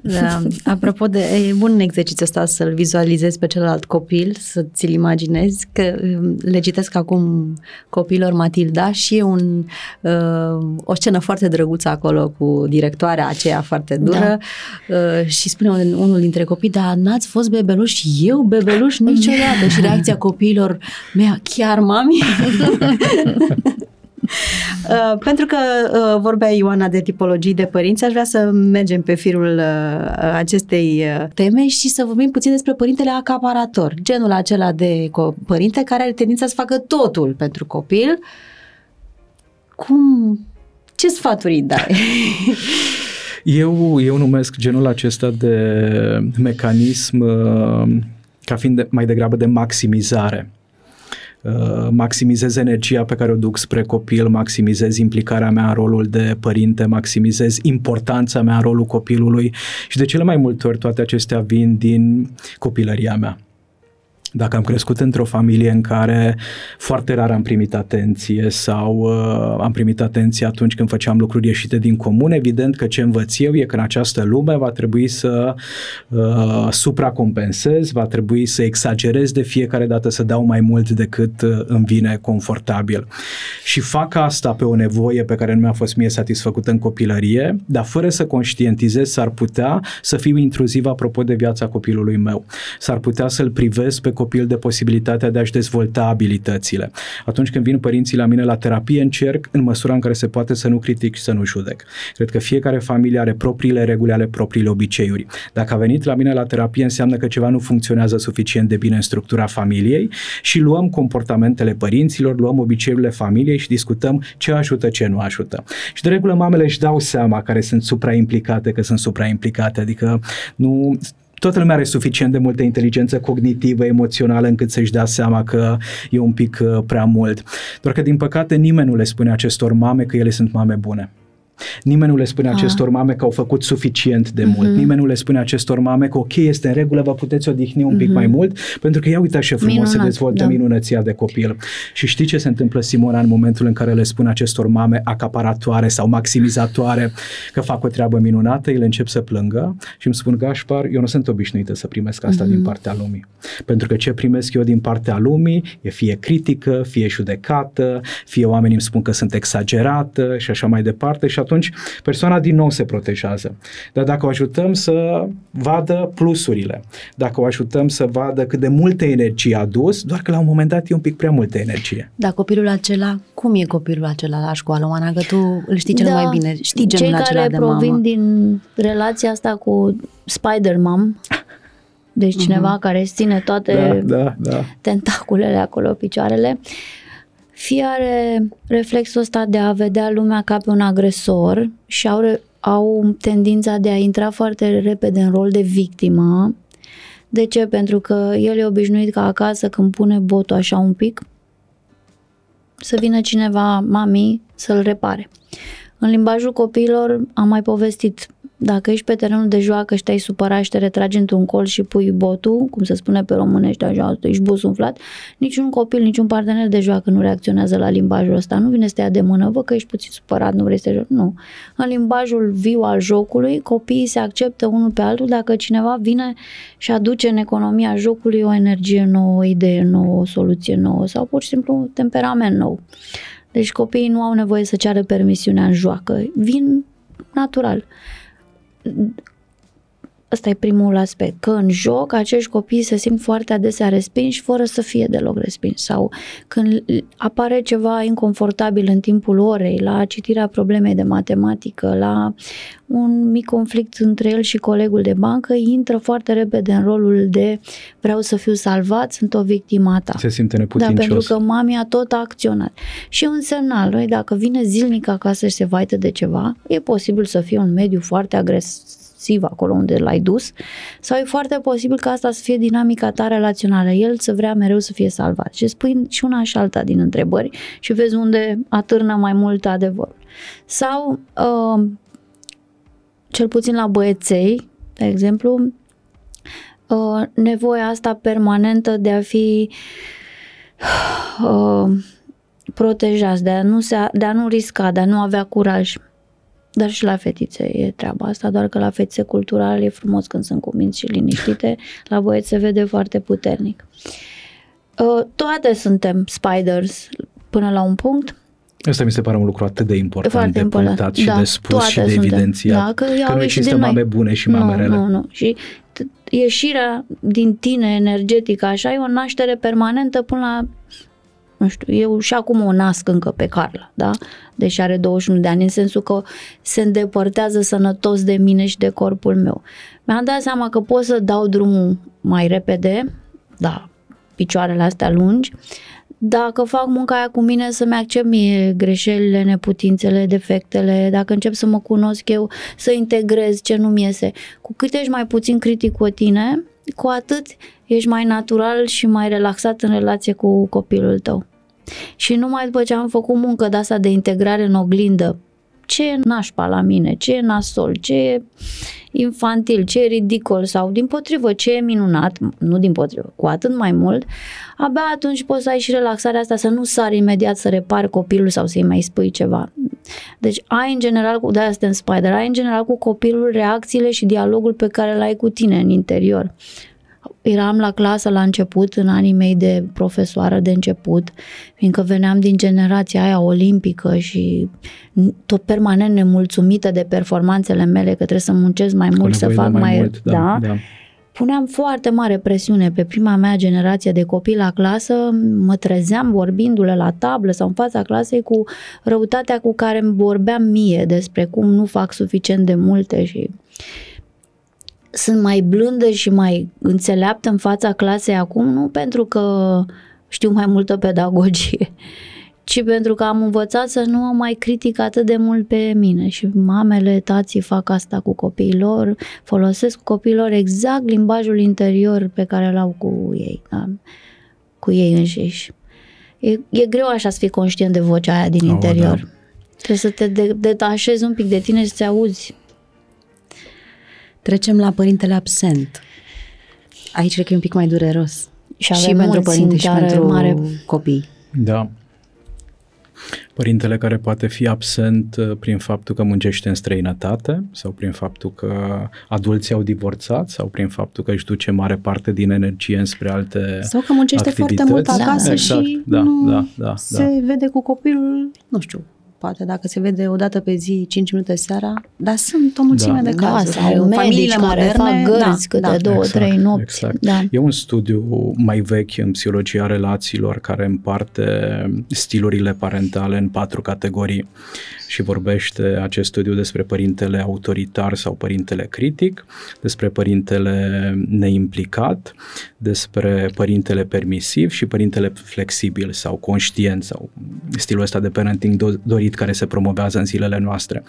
Da, apropo de, e bun exercițiul ăsta să-l vizualizezi pe celălalt copil, să ți-l imaginezi, că um, le citesc acum copilor Matilda și e un, uh, o scenă foarte drăguță acolo cu directoarea aceea foarte dură da. uh, și spune un, unul dintre copii, dar n-ați fost bebeluș? Eu bebeluș niciodată și reacția copiilor mea, chiar mami? Uh, pentru că uh, vorbea Ioana de tipologii de părinți, aș vrea să mergem pe firul uh, acestei uh, teme și să vorbim puțin despre părintele acaparator, genul acela de co- părinte care are tendința să facă totul pentru copil. Cum, ce sfaturi îi dai? Eu, eu numesc genul acesta de mecanism uh, ca fiind de, mai degrabă de maximizare. Uh, maximizez energia pe care o duc spre copil, maximizez implicarea mea în rolul de părinte, maximizez importanța mea în rolul copilului și de cele mai multe ori toate acestea vin din copilăria mea. Dacă am crescut într-o familie în care foarte rar am primit atenție sau uh, am primit atenție atunci când făceam lucruri ieșite din comun, evident că ce învăț eu e că în această lume va trebui să uh, supracompensez, va trebui să exagerez de fiecare dată, să dau mai mult decât uh, îmi vine confortabil. Și fac asta pe o nevoie pe care nu mi-a fost mie satisfăcută în copilărie, dar fără să conștientizez s-ar putea să fiu intruziv apropo de viața copilului meu. S-ar putea să-l privesc pe copil de posibilitatea de a-și dezvolta abilitățile. Atunci când vin părinții la mine la terapie, încerc în măsura în care se poate să nu critic și să nu judec. Cred că fiecare familie are propriile reguli, ale propriile obiceiuri. Dacă a venit la mine la terapie, înseamnă că ceva nu funcționează suficient de bine în structura familiei și luăm comportamentele părinților, luăm obiceiurile familiei și discutăm ce ajută, ce nu ajută. Și de regulă mamele își dau seama care sunt supraimplicate, că sunt supraimplicate, adică nu toată lumea are suficient de multă inteligență cognitivă, emoțională, încât să-și dea seama că e un pic uh, prea mult. Doar că, din păcate, nimeni nu le spune acestor mame că ele sunt mame bune. Nimeni nu le spune Ah. acestor mame că au făcut suficient de mult. Mhm. Nimeni nu le spune acestor mame că ok, este în regulă, vă puteți odihni un pic Mhm. mai mult, pentru că ia uitați ce frumos se Minunat, dezvoltă da. minunăția de copil. Și știi ce se întâmplă, Simona, în momentul în care le spune acestor mame acaparatoare sau maximizatoare că fac o treabă minunată, ele încep să plângă și îmi spun, Gașpar, eu nu sunt obișnuită să primesc asta Mhm. din partea lumii. Pentru că ce primesc eu din partea lumii e fie critică, fie judecată, fie oamenii îmi spun că sunt exagerată și așa mai departe și atunci persoana din nou se protejează. Dar dacă o ajutăm să vadă plusurile, dacă o ajutăm să vadă cât de multă energie a adus, doar că la un moment dat e un pic prea multă energie. Dar copilul acela, cum e copilul acela la școală, Oana? Că tu îl știi cel Da. mai bine, știi genul Cei acela care de provin mamă. din relația asta cu Spider-Man, deci cineva care își ține toate Da, da, da. tentaculele acolo, picioarele, fie are reflexul ăsta de a vedea lumea ca pe un agresor și au, re- au tendința de a intra foarte repede în rol de victimă. De ce? Pentru că el e obișnuit ca acasă când pune botul așa un pic, să vină cineva, mami, să-l repare. În limbajul copiilor am mai povestit, dacă ești pe terenul de joacă și te-ai supărat și te retragi într-un colț și pui botul, cum se spune pe românești așa, ești bosunflat, niciun copil, niciun partener de joacă nu reacționează la limbajul ăsta. Nu vine să te ia de mână, vă că ești puțin supărat, nu vrei să te joci. Nu. În limbajul viu al jocului, copiii se acceptă unul pe altul dacă cineva vine și aduce în economia jocului o energie nouă, o idee nouă, o soluție nouă sau pur și simplu un temperament nou. Deci copiii nu au nevoie să ceară permisiunea în joacă. Vin natural. 嗯嗯 Ăsta e primul aspect, că în joc acești copii se simt foarte adesea respinși fără să fie deloc respinși sau când apare ceva inconfortabil în timpul orei, la citirea problemei de matematică, la un mic conflict între el și colegul de bancă, intră foarte repede în rolul de vreau să fiu salvat, sunt o victima ta. Se simte Da, neputincios. pentru că mami a tot acționat. Și un semnal, noi, dacă vine zilnic acasă și se vaită de ceva, e posibil să fie un mediu foarte agresiv acolo unde l-ai dus sau e foarte posibil ca asta să fie dinamica ta relațională. El să vrea mereu să fie salvat. Și spui și una și alta din întrebări și vezi unde atârnă mai mult adevărul. Sau, uh, cel puțin la băieței, de exemplu, uh, nevoia asta permanentă de a fi uh, protejați, de a, nu se, de a nu risca, de a nu avea curaj. Dar și la fetițe e treaba asta, doar că la fetițe cultural e frumos când sunt cuminți și liniștite, la băieți se vede foarte puternic. Uh, toate suntem spiders până la un punct, Asta mi se pare un lucru atât de important Foarte de important, punctat și da, de spus toate și de suntem. evidențiat. Da, că că au nu ieșit există din noi. mame bune și mame nu, rele. Nu, nu. Și t- ieșirea din tine energetică așa e o naștere permanentă până la nu știu, eu și acum o nasc încă pe Carla, da? Deși are 21 de ani, în sensul că se îndepărtează sănătos de mine și de corpul meu. Mi-am dat seama că pot să dau drumul mai repede, da, picioarele astea lungi, dacă fac munca aia cu mine să-mi accept mie greșelile, neputințele, defectele, dacă încep să mă cunosc eu, să integrez ce nu-mi iese. Cu cât ești mai puțin critic cu tine, cu atât ești mai natural și mai relaxat în relație cu copilul tău. Și numai după ce am făcut muncă de asta de integrare în oglindă, ce e nașpa la mine, ce e nasol, ce e infantil, ce e ridicol sau din potrivă ce e minunat, nu din potrivă, cu atât mai mult, abia atunci poți să ai și relaxarea asta să nu sari imediat să repari copilul sau să-i mai spui ceva. Deci ai în general, cu de-aia suntem spider, ai în general cu copilul reacțiile și dialogul pe care l-ai cu tine în interior. Eram la clasă la început, în anii mei de profesoară de început, fiindcă veneam din generația aia olimpică și tot permanent nemulțumită de performanțele mele, că trebuie să muncesc mai Cu mult, să nevoie de fac mai... mult, da, da. puneam foarte mare presiune pe prima mea generație de copii la clasă, mă trezeam vorbindu-le la tablă sau în fața clasei cu răutatea cu care îmi vorbeam mie despre cum nu fac suficient de multe și sunt mai blândă și mai înțeleaptă în fața clasei acum, nu pentru că știu mai multă pedagogie, ci pentru că am învățat să nu am mai critic atât de mult pe mine și mamele, tații fac asta cu copiilor, folosesc cu copiilor exact limbajul interior pe care îl au cu ei, da? cu ei înșiși. E, e greu așa să fii conștient de vocea aia din Au, interior. da. Trebuie să te de- detașezi un pic de tine și să-ți auzi. Trecem la părintele absent. Aici cred că e un pic mai dureros. Și și avem pentru mulți părinte în și care pentru mare- copii. Da. Părintele care poate fi absent uh, prin faptul că muncește în străinătate sau prin faptul că adulții au divorțat sau prin faptul că își duce mare parte din energie înspre alte Sau că muncește foarte activități. mult acasă exact, și da, nu da, da, se da. vede cu copilul, nu știu, poate dacă se vede o dată pe zi, 5 minute seara, dar sunt o mulțime Da. de Da, cazuri. sau medici Familiile care moderne, fac gărzi da, câte da. două, Exact, trei nopți. exact. Da. E un studiu mai vechi în psihologia relațiilor care împarte stilurile parentale în patru categorii și vorbește acest studiu despre părintele autoritar sau părintele critic, despre părintele neimplicat, despre părintele permisiv și părintele flexibil sau conștient sau stilul ăsta de parenting do- dorit care se promovează în zilele noastre.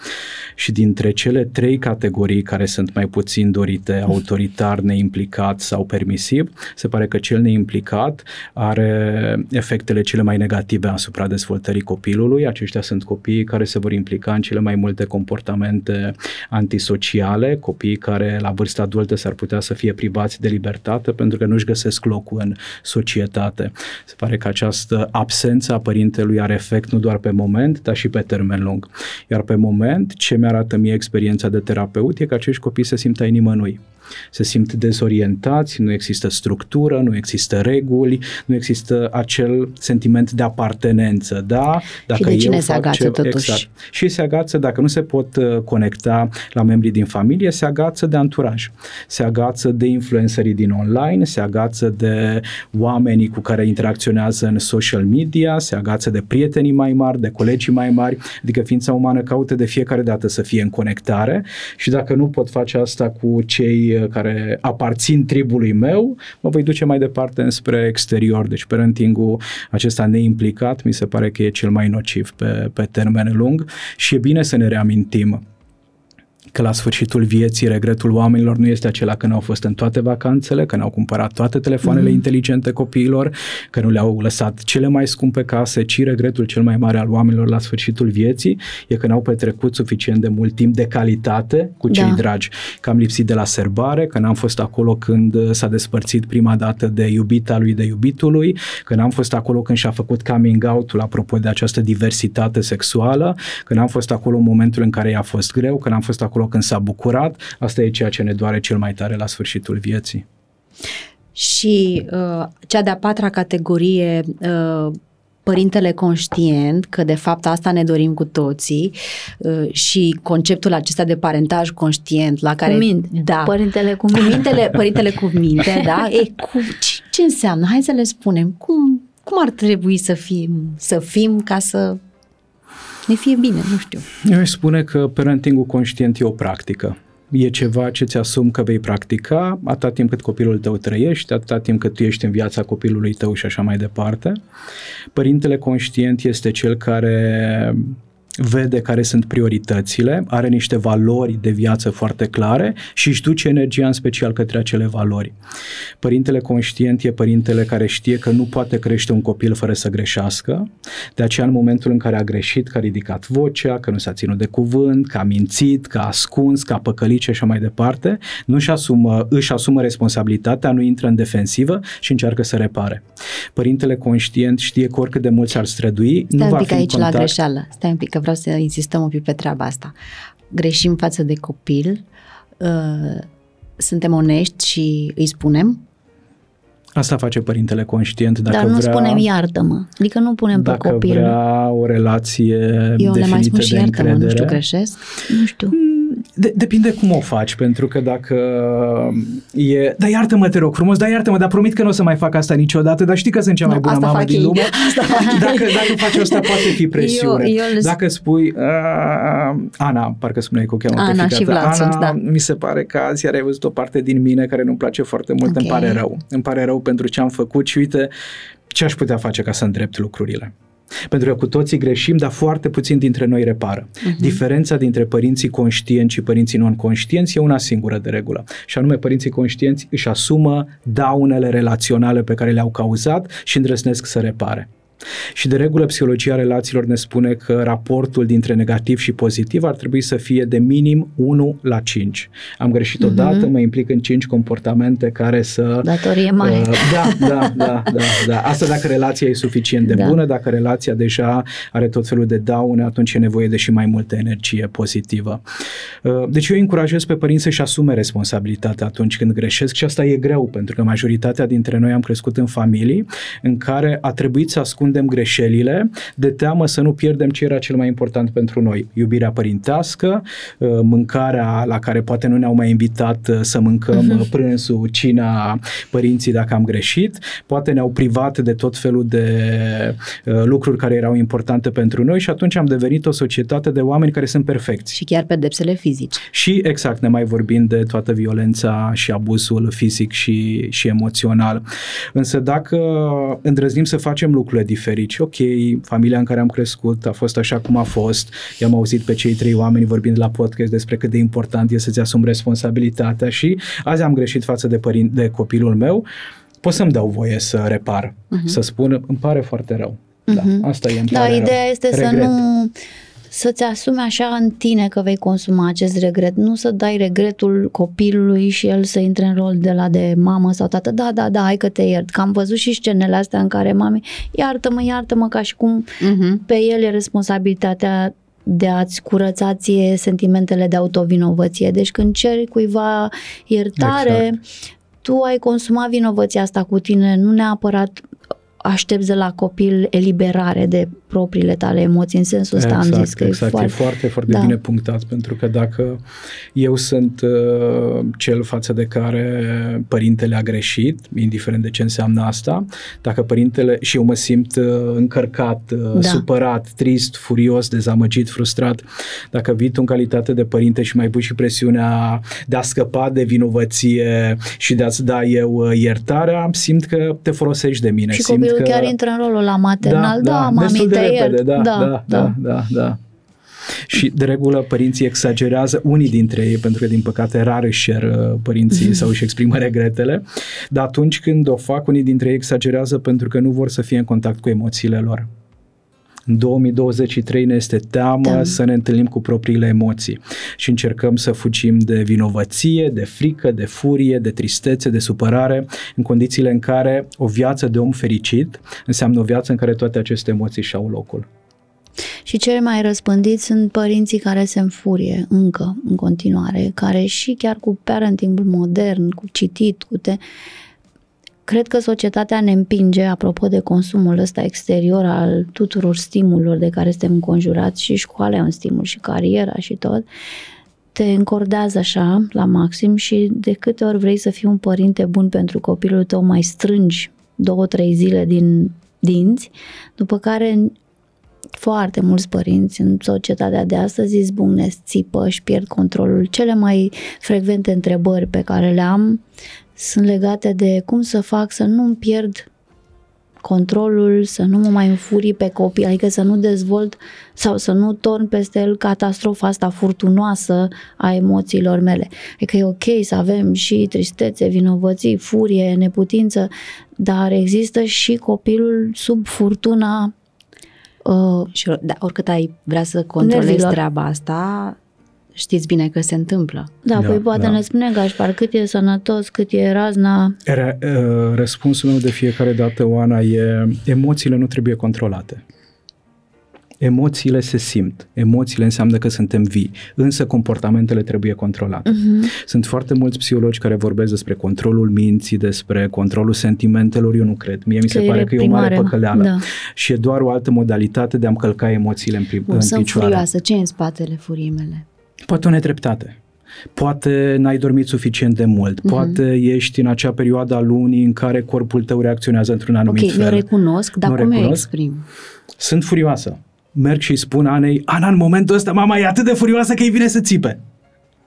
Și dintre cele trei categorii care sunt mai puțin dorite, autoritar, neimplicat sau permisiv, se pare că cel neimplicat are efectele cele mai negative asupra dezvoltării copilului. Aceștia sunt copiii care se vor implica în cele mai multe comportamente antisociale, copiii care la vârsta adultă s-ar putea să fie privați de libertate pentru că nu-și găsesc locul în societate. Se pare că această absență a părintelui are efect nu doar pe moment, dar și pe termen lung. Iar pe moment, ce mi-arată mie experiența de terapeut e că acești copii se simt ai nimănui. Se simt dezorientați, nu există structură, nu există reguli, nu există acel sentiment de apartenență, da? Dacă de cine eu se fac agață ceva- totuși? Exact. Și se agață, dacă nu se pot uh, conecta la membrii din familie, se agață de anturaj, se agață de influencerii din online, se agață de oamenii cu care interacționează în social media, se agață de prietenii mai mari, de colegii mai mari, adică ființa umană caută de fiecare dată să fie în conectare și dacă nu pot face asta cu cei uh, care aparțin tribului meu, mă voi duce mai departe înspre exterior. Deci parentingul acesta neimplicat mi se pare că e cel mai nociv pe, pe termen lung și e bine să ne reamintim că la sfârșitul vieții regretul oamenilor nu este acela că n-au fost în toate vacanțele, că n-au cumpărat toate telefoanele mm. inteligente copiilor, că nu le-au lăsat cele mai scumpe case, ci regretul cel mai mare al oamenilor la sfârșitul vieții e că n-au petrecut suficient de mult timp de calitate cu cei Da. dragi, că am lipsit de la serbare, că n-am fost acolo când uh, s-a despărțit prima dată de iubita lui de iubitului, că n-am fost acolo când și-a făcut coming out-ul apropo de această diversitate sexuală, că n-am fost acolo în momentul în care i-a fost greu, că n-am fost acolo când s-a bucurat. Asta e ceea ce ne doare cel mai tare la sfârșitul vieții. Și uh, cea de-a patra categorie, uh, părintele conștient, că de fapt asta ne dorim cu toții uh, și conceptul acesta de parentaj conștient la care... Cu minte. Da. Părintele cu Cu minte. mintele, părintele cu minte, da? E, cu, ce, ce înseamnă? Hai să le spunem. Cum, cum ar trebui să fim, să fim ca să ne fie bine, nu știu. Eu aș spune că parentingul conștient e o practică. E ceva ce ți asumi că vei practica atâta timp cât copilul tău trăiește, atâta timp cât tu ești în viața copilului tău și așa mai departe. Părintele conștient este cel care vede care sunt prioritățile, are niște valori de viață foarte clare și își duce energia în special către acele valori. Părintele conștient e părintele care știe că nu poate crește un copil fără să greșească, de aceea în momentul în care a greșit, că a ridicat vocea, că nu s-a ținut de cuvânt, că a mințit, că a ascuns, că a păcălit și așa mai departe, nu își asumă, își asumă responsabilitatea, nu intră în defensivă și încearcă să repare. Părintele conștient știe că oricât de mult s-ar strădui, Stai nu un va pic fi în aici contact. la greșeală. Stai un pic, că vreau să insistăm un pic pe treaba asta. Greșim față de copil, uh, suntem onești și îi spunem. Asta face părintele conștient dacă Dar nu vrea, spunem iartă-mă. Adică nu punem pe dacă copil. vrea o relație Eu le mai definită spun și de iartă-mă, încredere. nu știu, greșesc. Nu știu. De, depinde cum o faci, pentru că dacă e... Da, iartă-mă, te rog frumos, da, iartă-mă, dar promit că nu o să mai fac asta niciodată, dar știi că sunt cea mai Nu, bună asta mamă fac din ei. lume. Asta fac dacă, ei. dacă faci asta, poate fi presiune. Eu- eu le- Dacă spui, uh, Ana, parcă spuneai că o cheamă Ana pe fiica și ta. Vlad Ana, sunt, da. mi se pare că azi iar ai văzut o parte din mine care nu-mi place foarte mult, îmi Ok. pare rău. Îmi pare rău pentru ce am făcut și uite ce aș putea face ca să îndrept lucrurile. Pentru că cu toții greșim, dar foarte puțin dintre noi repară. Uh-huh. Diferența dintre părinții conștienți și părinții non-conștienți e una singură de regulă. Și anume, părinții conștienți își asumă daunele relaționale pe care le-au cauzat și îndrăznesc să repare. Și de regulă psihologia relațiilor ne spune că raportul dintre negativ și pozitiv ar trebui să fie de minim 1 la 5. Am greșit uh-huh. odată, mă implic în 5 comportamente care să... Datorie mare. Uh, da, da, da, da, da. Asta dacă relația e suficient de da. bună, dacă relația deja are tot felul de daune, atunci e nevoie de și mai multă energie pozitivă. Uh, deci eu încurajez pe părinți să-și asume responsabilitatea atunci când greșesc și asta e greu, pentru că majoritatea dintre noi am crescut în familii în care a trebuit să ascundem greșelile de teamă să nu pierdem ce era cel mai important pentru noi. Iubirea părintească, uh, mâncarea la care poate nu ne-au mai invitat uh, să mâncăm uh, prânzul, cina, părinții dacă am greșit, poate ne-au privat de tot felul de lucruri care erau importante pentru noi și atunci am devenit o societate de oameni care sunt perfecți. Și chiar pedepsele fizice. Și exact, ne mai vorbim de toată violența și abuzul fizic și, și emoțional. Însă dacă îndrăznim să facem lucrurile diferit și ok, familia în care am crescut a fost așa cum a fost, i-am auzit pe cei trei oameni vorbind la podcast despre cât de important e să-ți asumi responsabilitatea și azi am greșit față de, părin- de copilul meu, pot să-mi dau voie să repar, uh-huh. să spun, îmi pare foarte rău. Uh-huh. Da, mhm. asta e, îmi Da, pare ideea rău. este Regret. să nu să-ți asumi așa în tine că vei consuma acest regret, nu să dai regretul copilului și el să intre în rol de la de mamă sau tată, da, da, da, hai că te iert, că am văzut și scenele astea în care mami, iartă-mă, iartă-mă, ca și cum uh-huh. pe el e responsabilitatea de a-ți curăța ție sentimentele de autovinovăție. Deci când ceri cuiva iertare, exact. tu ai consumat vinovăția asta cu tine, nu neapărat aștepți de la copil eliberare de propriile tale emoții, în sensul ăsta exact, am zis că exact, e foarte, e foarte, foarte da. bine punctat, pentru că dacă eu sunt uh, cel față de care părintele a greșit, indiferent de ce înseamnă asta, dacă părintele, și eu mă simt uh, încărcat, uh, da. supărat, trist, furios, dezamăgit, frustrat, dacă vii tu în calitate de părinte și mai pui și presiunea de a scăpa de vinovăție și de a-ți da eu uh, iertarea, simt că te folosești de mine. Și simt copilul că... chiar intră în rolul la maternal, da, da, da mami, te repede, da, da, da, da, da, da. Și de regulă părinții exagerează, unii dintre ei, pentru că din păcate rar își cer uh, părinții sau își exprimă regretele, dar atunci când o fac, unii dintre ei exagerează pentru că nu vor să fie în contact cu emoțiile lor. În 2023 ne este teamă da. să ne întâlnim cu propriile emoții și încercăm să fugim de vinovăție, de frică, de furie, de tristețe, de supărare, în condițiile în care o viață de om fericit înseamnă o viață în care toate aceste emoții și-au locul. Și cele mai răspândiți sunt părinții care se înfurie încă, în continuare, care și chiar cu parentingul modern, cu citit, cu te, Cred că societatea ne împinge, apropo de consumul ăsta exterior al tuturor stimulilor de care suntem înconjurați, și școala e un stimul, și cariera și tot, te încordează așa la maxim și de câte ori vrei să fii un părinte bun pentru copilul tău, mai strângi două, trei zile din dinți, după care foarte mulți părinți în societatea de astăzi izbucnesc, țipă, și pierd controlul. Cele mai frecvente întrebări pe care le am sunt legate de cum să fac să nu-mi pierd controlul, să nu mă mai înfurii pe copii, adică să nu dezvolt sau să nu torn peste el catastrofa asta furtunoasă a emoțiilor mele. Adică e ok să avem și tristețe, vinovății, furie, neputință, dar există și copilul sub furtuna Uh, și da, oricât ai vrea să controlezi nervilor. treaba asta, știți bine că se întâmplă. Da, da păi poate da. ne spune Gașpar cât e sănătos, cât e razna. Re, uh, răspunsul meu de fiecare dată, Oana, e emoțiile nu trebuie controlate. Emoțiile se simt, emoțiile înseamnă că suntem vii, însă comportamentele trebuie controlate. Uh-huh. Sunt foarte mulți psihologi care vorbesc despre controlul minții, despre controlul sentimentelor, eu nu cred. Mie mi se că pare că e o mare păcăleală. Da. Și e doar o altă modalitate de a-mi călca emoțiile în, prim, Bun, în sunt picioare. furioasă. Ce e în spatele furiei mele? Poate o nedreptate. Poate n-ai dormit suficient de mult, uh-huh. poate ești în acea perioadă a lunii în care corpul tău reacționează într-un anumit okay, fel. Ok, recunosc, dar nu cum recunosc. exprim? Sunt furioasă merg și spun Anei, Ana, în momentul ăsta mama e atât de furioasă că îi vine să țipe.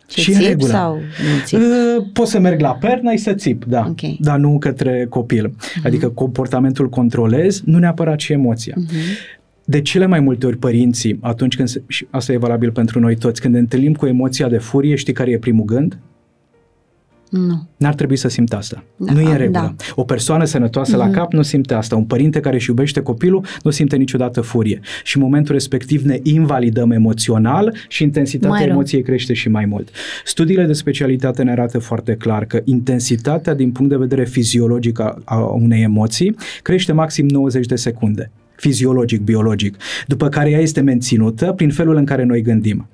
Și, și țip în regulă. sau nu țip? Uh, pot să merg la pernă și să țip, da, okay. dar nu către copil. Uh-huh. Adică comportamentul controlez, nu neapărat și emoția. Uh-huh. De cele mai multe ori părinții, atunci când, se, și asta e valabil pentru noi toți, când ne întâlnim cu emoția de furie, știi care e primul gând? Nu. N-ar trebui să simtă asta. Da, nu e da. în regulă. O persoană sănătoasă la cap nu simte asta. Un părinte care își iubește copilul nu simte niciodată furie. Și în momentul respectiv ne invalidăm emoțional și intensitatea Mai rău. emoției crește și mai mult. Studiile de specialitate ne arată foarte clar că intensitatea din punct de vedere fiziologic a, a unei emoții crește maxim 90 de secunde fiziologic, biologic, după care ea este menținută prin felul în care noi gândim.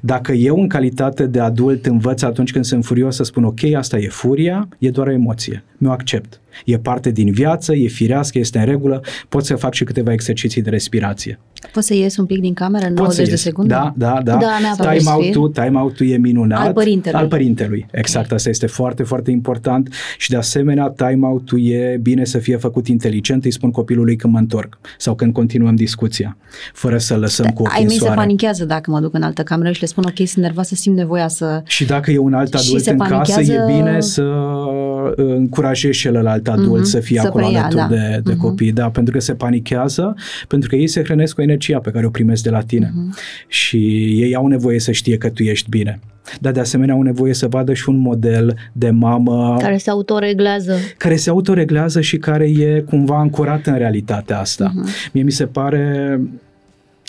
Dacă eu, în calitate de adult, învăț atunci când sunt furios să spun ok, asta e furia, e doar o emoție, mi-o accept. E parte din viață, e firească, este în regulă, pot să fac și câteva exerciții de respirație. Poți să ies un pic din cameră în Pot 90 să de ies. secunde? Da, da, da. Da, neapărat. time out-ul, time out-ul e minunat. Al părintelui. Al părintelui, exact. Asta este foarte, foarte important și de asemenea time out-ul e bine să fie făcut inteligent, îi spun copilului când mă întorc sau când continuăm discuția, fără să lăsăm cu ochii Ai în mei se soare. panichează dacă mă duc în altă cameră și le spun ok, sunt nervoasă, simt nevoia să... Și dacă e un alt Și adult se în casă, e panichează- bine să uh, încurajezi celălalt adult Mhm, să fie să acolo preia, alături da. de, de Mhm. copii, da, pentru că se panichează, pentru că ei se hrănesc cu energia pe care o primesc de la tine Mhm. și ei au nevoie să știe că tu ești bine. Dar de asemenea au nevoie să vadă și un model de mamă Care se autoreglează. care se autoreglează și care e cumva ancorat în realitatea asta. Mhm. Mie mi se pare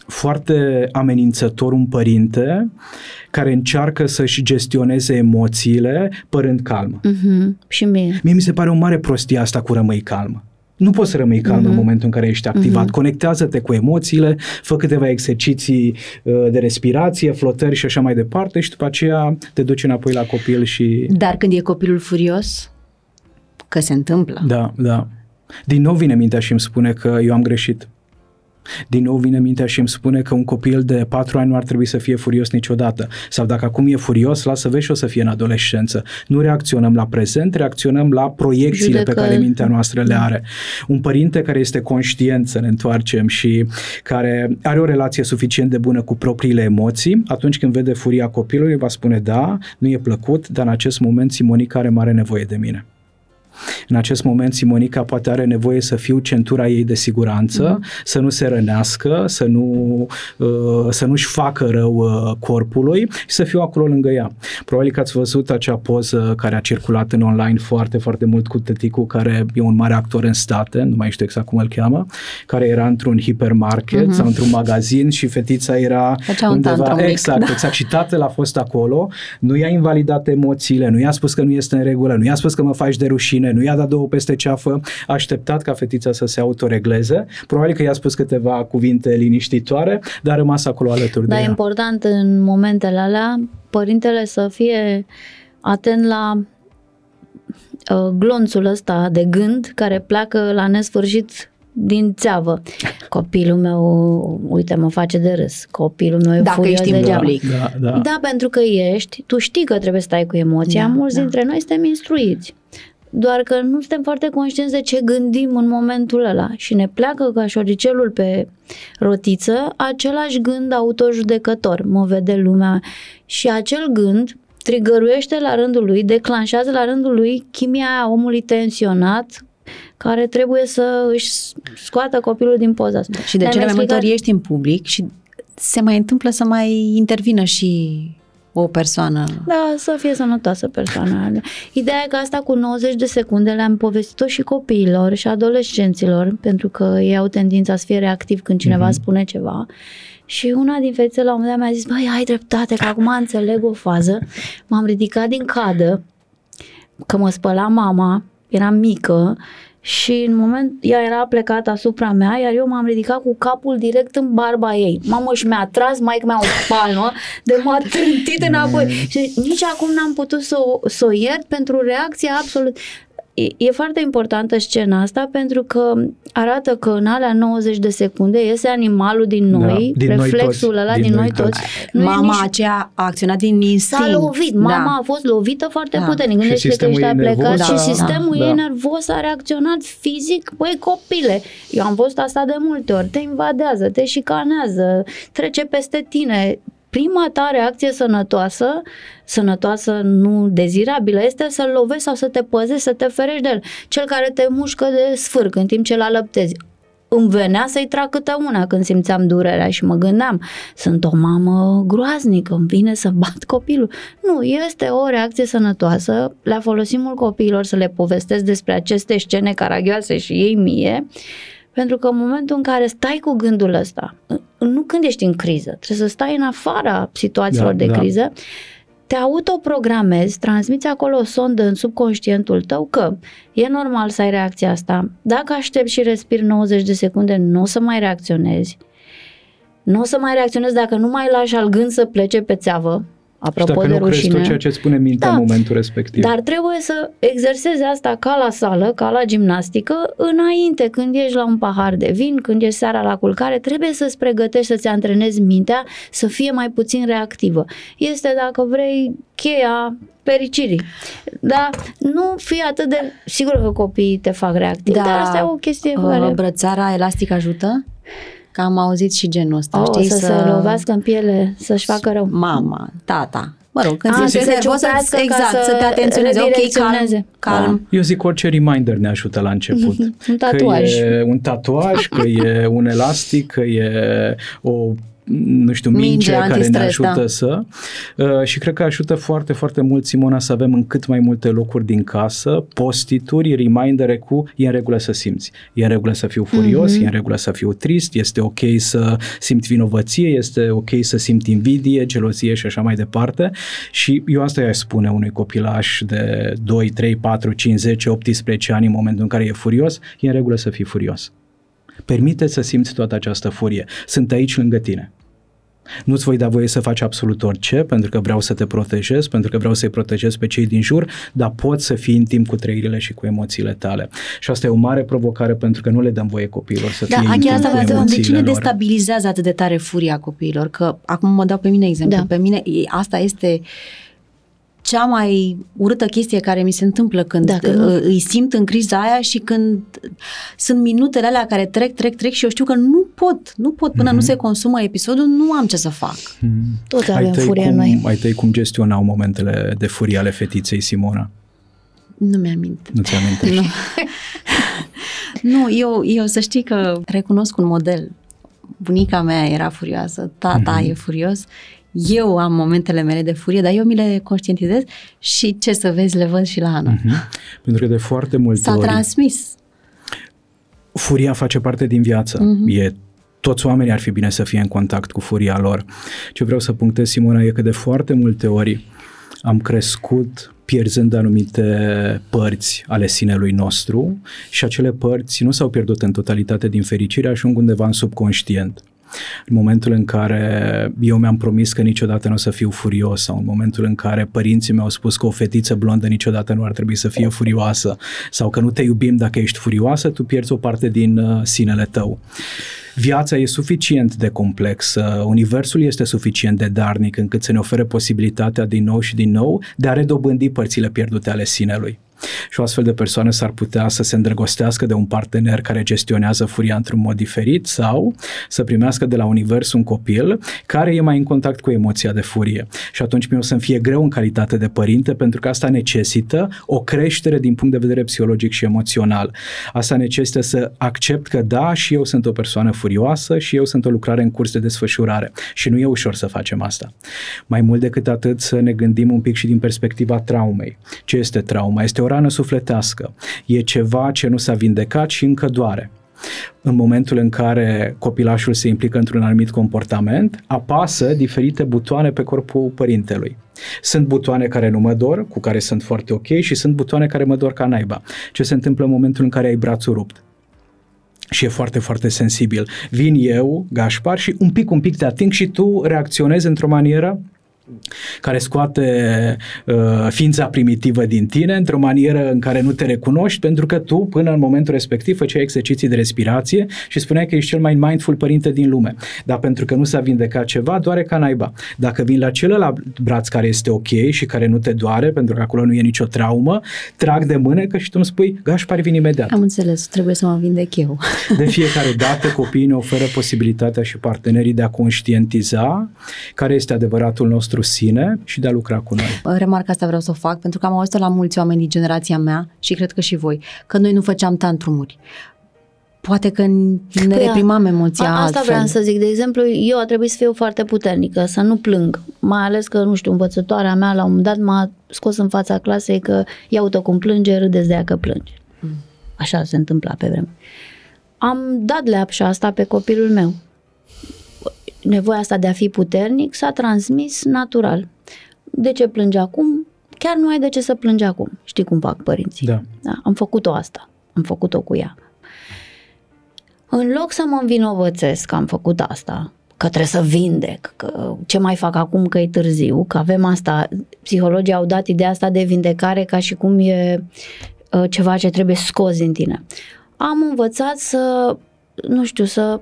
foarte amenințător un părinte care încearcă să-și gestioneze emoțiile părând calmă. Mhm. Și mie. Mie mi se pare o mare prostie asta cu rămâi calmă. Nu poți să rămâi calm Mhm. în momentul în care ești activat. Conectează-te cu emoțiile, fă câteva exerciții uh, de respirație, flotări și așa mai departe și după aceea te duci înapoi la copil și... Dar când e copilul furios, că se întâmplă. Da, da. Din nou vine mintea și îmi spune că eu am greșit. Din nou vine mintea și îmi spune că un copil de 4 ani nu ar trebui să fie furios niciodată. Sau dacă acum e furios, lasă vezi și o să fie în adolescență. Nu reacționăm la prezent, reacționăm la proiecțiile pe Judecări. care mintea noastră le are. Un părinte care este conștient să ne întoarcem și care are o relație suficient de bună cu propriile emoții, atunci când vede furia copilului, va spune da, nu e plăcut, dar în acest moment Simonica are mare nevoie de mine. În acest moment Simonica poate are nevoie să fiu centura ei de siguranță, mm-hmm. să nu se rănească, să nu uh, să nu-și facă rău uh, corpului și să fiu acolo lângă ea. Probabil că ați văzut acea poză care a circulat în online foarte, foarte mult cu tăticul care e un mare actor în state, nu mai știu exact cum îl cheamă, care era într-un hipermarket mm-hmm. sau într-un magazin și fetița era Făcea un tantrum mic, exact, da. exact. Și tatăl a fost acolo, nu i-a invalidat emoțiile, nu i-a spus că nu este în regulă, nu i-a spus că mă faci de rușine, nu i-a dat două peste ceafă, a așteptat ca fetița să se autoregleze. Probabil că i-a spus câteva cuvinte liniștitoare, dar a rămas acolo alături Dar de e ea. important în momentele alea părintele să fie atent la uh, glonțul ăsta de gând care pleacă la nesfârșit din țeavă. Copilul meu, uite, mă face de râs. Copilul meu e Dacă furios ești în degeaba. public. Da, da. Da, pentru că ești, tu știi că trebuie să stai cu emoția, Da, mulți da. dintre noi suntem instruiți. Doar că nu suntem foarte conștienți de ce gândim în momentul ăla și ne pleacă ca șoricelul pe rotiță același gând autojudecător. Mă vede lumea și acel gând trigăruiește la rândul lui, declanșează la rândul lui chimia aia omului tensionat care trebuie să își scoată copilul din poza asta. Și de Ne-am cele mai multe explicat- ori ești în public și se mai întâmplă să mai intervină și o persoană. Da, să fie sănătoasă persoana. Ideea e că asta cu 90 de secunde le-am povestit-o și copiilor și adolescenților, pentru că ei au tendința să fie reactivi când cineva Mhm. spune ceva. Și una din fetițe la un moment dat mi-a zis, băi, ai dreptate, că acum înțeleg o fază. M-am ridicat din cadă, că mă spăla mama, eram mică și în moment ea era plecată asupra mea, iar eu m-am ridicat cu capul direct în barba ei. Mamă, și mi-a tras maică mea o palmă de m-a trântit înapoi. Și nici acum n-am putut să o, să o iert pentru reacția absolut... E, e foarte importantă scena asta pentru că arată că în alea 90 de secunde iese animalul din Da, noi, din noi reflexul toți, ăla din din, noi noi toți. toți. Nu e Mama nici- aceea a acționat din instinct. S-a lovit, mama a fost lovită foarte Da. puternic. Și Gândește că sistemul ești ei a plecat nervos și a- sistemul da. ei nervos a reacționat fizic. Băi, copile, eu am văzut asta de multe ori. Te invadează, te șicanează, trece peste tine. Prima ta reacție sănătoasă, sănătoasă nu dezirabilă, este să-l lovești sau să te păzești, să te ferești de el. Cel care te mușcă de sfârc în timp ce l alăptezi îmi venea să-i trag câte una când simțeam durerea și mă gândeam, sunt o mamă groaznică, îmi vine să bat copilul. Nu, este o reacție sănătoasă, le folosim mult copiilor să le povestesc despre aceste scene caragioase și ei mie, pentru că în momentul în care stai cu gândul ăsta, nu când ești în criză, trebuie să stai în afara situațiilor da, de da. criză, te autoprogramezi, transmiți acolo o sondă în subconștientul tău că e normal să ai reacția asta. Dacă aștepți și respiri 90 de secunde, nu o să mai reacționezi. Nu o să mai reacționezi dacă nu mai lași al gând să plece pe țeavă, Apropo și dacă de nu rușine. crezi tu ceea ce spune mintea da, în momentul respectiv. Dar trebuie să exersezi asta ca la sală, ca la gimnastică, înainte, când ești la un pahar de vin, când ești seara la culcare, trebuie să-ți pregătești să-ți antrenezi mintea să fie mai puțin reactivă. Este, dacă vrei, cheia fericirii. Da, nu fi atât de... Sigur că copiii te fac reactiv, da, dar asta e o chestie uh, care... Brățara elastică ajută? Că am auzit și genul ăsta, oh, știi? Să, să se lovească în piele, să-și facă rău. Mama, tata, Mă rog, când A, zici să nervos, să, exact, să, să te atenționeze. Ok, calm, calm. Da. Eu zic orice reminder ne ajută la început. un tatuaj. Că e un tatuaj, că e un elastic, că e o nu știu, minge, minge care ne ajută da. să uh, și cred că ajută foarte, foarte mult Simona să avem în cât mai multe locuri din casă postituri, remindere cu e în regulă să simți, e în regulă să fiu furios, mm-hmm. e în regulă să fiu trist, este ok să simt vinovăție, este ok să simt invidie, gelozie și așa mai departe și eu asta i-aș spune unui copilaș de 2, 3, 4, 5, 10, 18 ani în momentul în care e furios, e în regulă să fii furios. Permite să simți toată această furie. Sunt aici lângă tine. Nu-ți voi da voie să faci absolut orice, pentru că vreau să te protejez, pentru că vreau să-i protejez pe cei din jur, dar poți să fii intim cu trăirile și cu emoțiile tale. Și asta e o mare provocare pentru că nu le dăm voie copiilor să da, fie intim asta cu emoțiile De cine lor. destabilizează atât de tare furia copiilor? Că acum mă dau pe mine exemplu. Da. Pe mine asta este cea mai urâtă chestie care mi se întâmplă când Dacă nu... îi simt în criza aia și când sunt minutele alea care trec, trec, trec și eu știu că nu pot, nu pot până mm-hmm. nu se consumă episodul, nu am ce să fac. Mm-hmm. Toți avem furie cum, noi. Ai tăi cum gestionau momentele de furie ale fetiței Simona? Nu mi-amint. Nu ți-amintești? nu. nu, eu, eu să știi că recunosc un model. Bunica mea era furioasă, tata mm-hmm. e furios eu am momentele mele de furie, dar eu mi le conștientizez și ce să vezi, le văd și la Ana. Uh-huh. Pentru că de foarte multe S-a ori... transmis. Furia face parte din viață. Uh-huh. E toți oamenii ar fi bine să fie în contact cu furia lor. Ce vreau să punctez, Simona, e că de foarte multe ori am crescut pierzând anumite părți ale sinelui nostru și acele părți nu s-au pierdut în totalitate din fericire, ajung undeva în subconștient. În momentul în care eu mi-am promis că niciodată nu o să fiu furios sau în momentul în care părinții mi-au spus că o fetiță blondă niciodată nu ar trebui să fie furioasă sau că nu te iubim dacă ești furioasă, tu pierzi o parte din uh, sinele tău. Viața e suficient de complexă, universul este suficient de darnic încât să ne ofere posibilitatea din nou și din nou de a redobândi părțile pierdute ale sinelui. Și o astfel de persoană s-ar putea să se îndrăgostească de un partener care gestionează furia într-un mod diferit sau să primească de la univers un copil care e mai în contact cu emoția de furie. Și atunci mi-o să-mi fie greu în calitate de părinte pentru că asta necesită o creștere din punct de vedere psihologic și emoțional. Asta necesită să accept că da, și eu sunt o persoană furioasă și eu sunt o lucrare în curs de desfășurare. Și nu e ușor să facem asta. Mai mult decât atât să ne gândim un pic și din perspectiva traumei. Ce este trauma? Este o rană sufletească. E ceva ce nu s-a vindecat și încă doare. În momentul în care copilașul se implică într-un anumit comportament, apasă diferite butoane pe corpul părintelui. Sunt butoane care nu mă dor, cu care sunt foarte ok și sunt butoane care mă dor ca naiba. Ce se întâmplă în momentul în care ai brațul rupt? Și e foarte, foarte sensibil. Vin eu, Gașpar, și un pic, un pic te ating și tu reacționezi într-o manieră care scoate uh, ființa primitivă din tine într-o manieră în care nu te recunoști, pentru că tu, până în momentul respectiv, făceai exerciții de respirație și spuneai că ești cel mai mindful părinte din lume. Dar pentru că nu s-a vindecat ceva, doare ca naiba. Dacă vin la celălalt braț care este ok și care nu te doare, pentru că acolo nu e nicio traumă, trag de mânecă și tu îmi spui, Gașpar, vin imediat. Am înțeles, trebuie să mă vindec eu. De fiecare dată copiii ne oferă posibilitatea și partenerii de a conștientiza care este adevăratul nostru nostru sine și de a lucra cu noi. Remarca asta vreau să o fac pentru că am auzit la mulți oameni din generația mea și cred că și voi, că noi nu făceam tantrumuri poate că ne Păi, reprimam emoția A, asta altfel. vreau să zic. De exemplu, eu a trebuit să fiu foarte puternică, să nu plâng. Mai ales că, nu știu, învățătoarea mea la un moment dat m-a scos în fața clasei că ia uite cum plânge, râdeți de ea că plânge. Așa se întâmpla pe vreme. Am dat leapșa asta pe copilul meu. Nevoia asta de a fi puternic s-a transmis natural. De ce plânge acum? Chiar nu ai de ce să plângi acum. Știi cum fac părinții. Da. Da, am făcut-o asta. Am făcut-o cu ea. În loc să mă învinovățesc că am făcut asta, că trebuie să vindec, că ce mai fac acum că e târziu, că avem asta, psihologii au dat ideea asta de vindecare ca și cum e uh, ceva ce trebuie scos din tine. Am învățat să, nu știu, să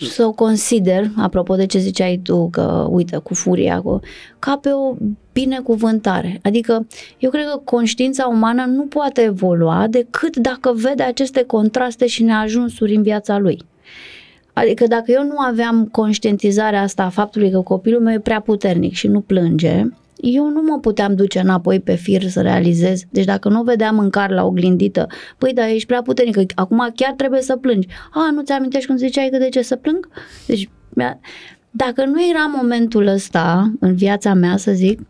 să o consider, apropo de ce ziceai tu, că uite, cu furia, cu, ca pe o binecuvântare. Adică eu cred că conștiința umană nu poate evolua decât dacă vede aceste contraste și neajunsuri în viața lui. Adică dacă eu nu aveam conștientizarea asta a faptului că copilul meu e prea puternic și nu plânge, eu nu mă puteam duce înapoi pe fir să realizez. Deci dacă nu vedeam mâncare la oglindită, păi da, ești prea puternică, acum chiar trebuie să plângi. A, nu ți-amintești când ziceai că de ce să plâng? Deci, mi-a- dacă nu era momentul ăsta în viața mea, să zic,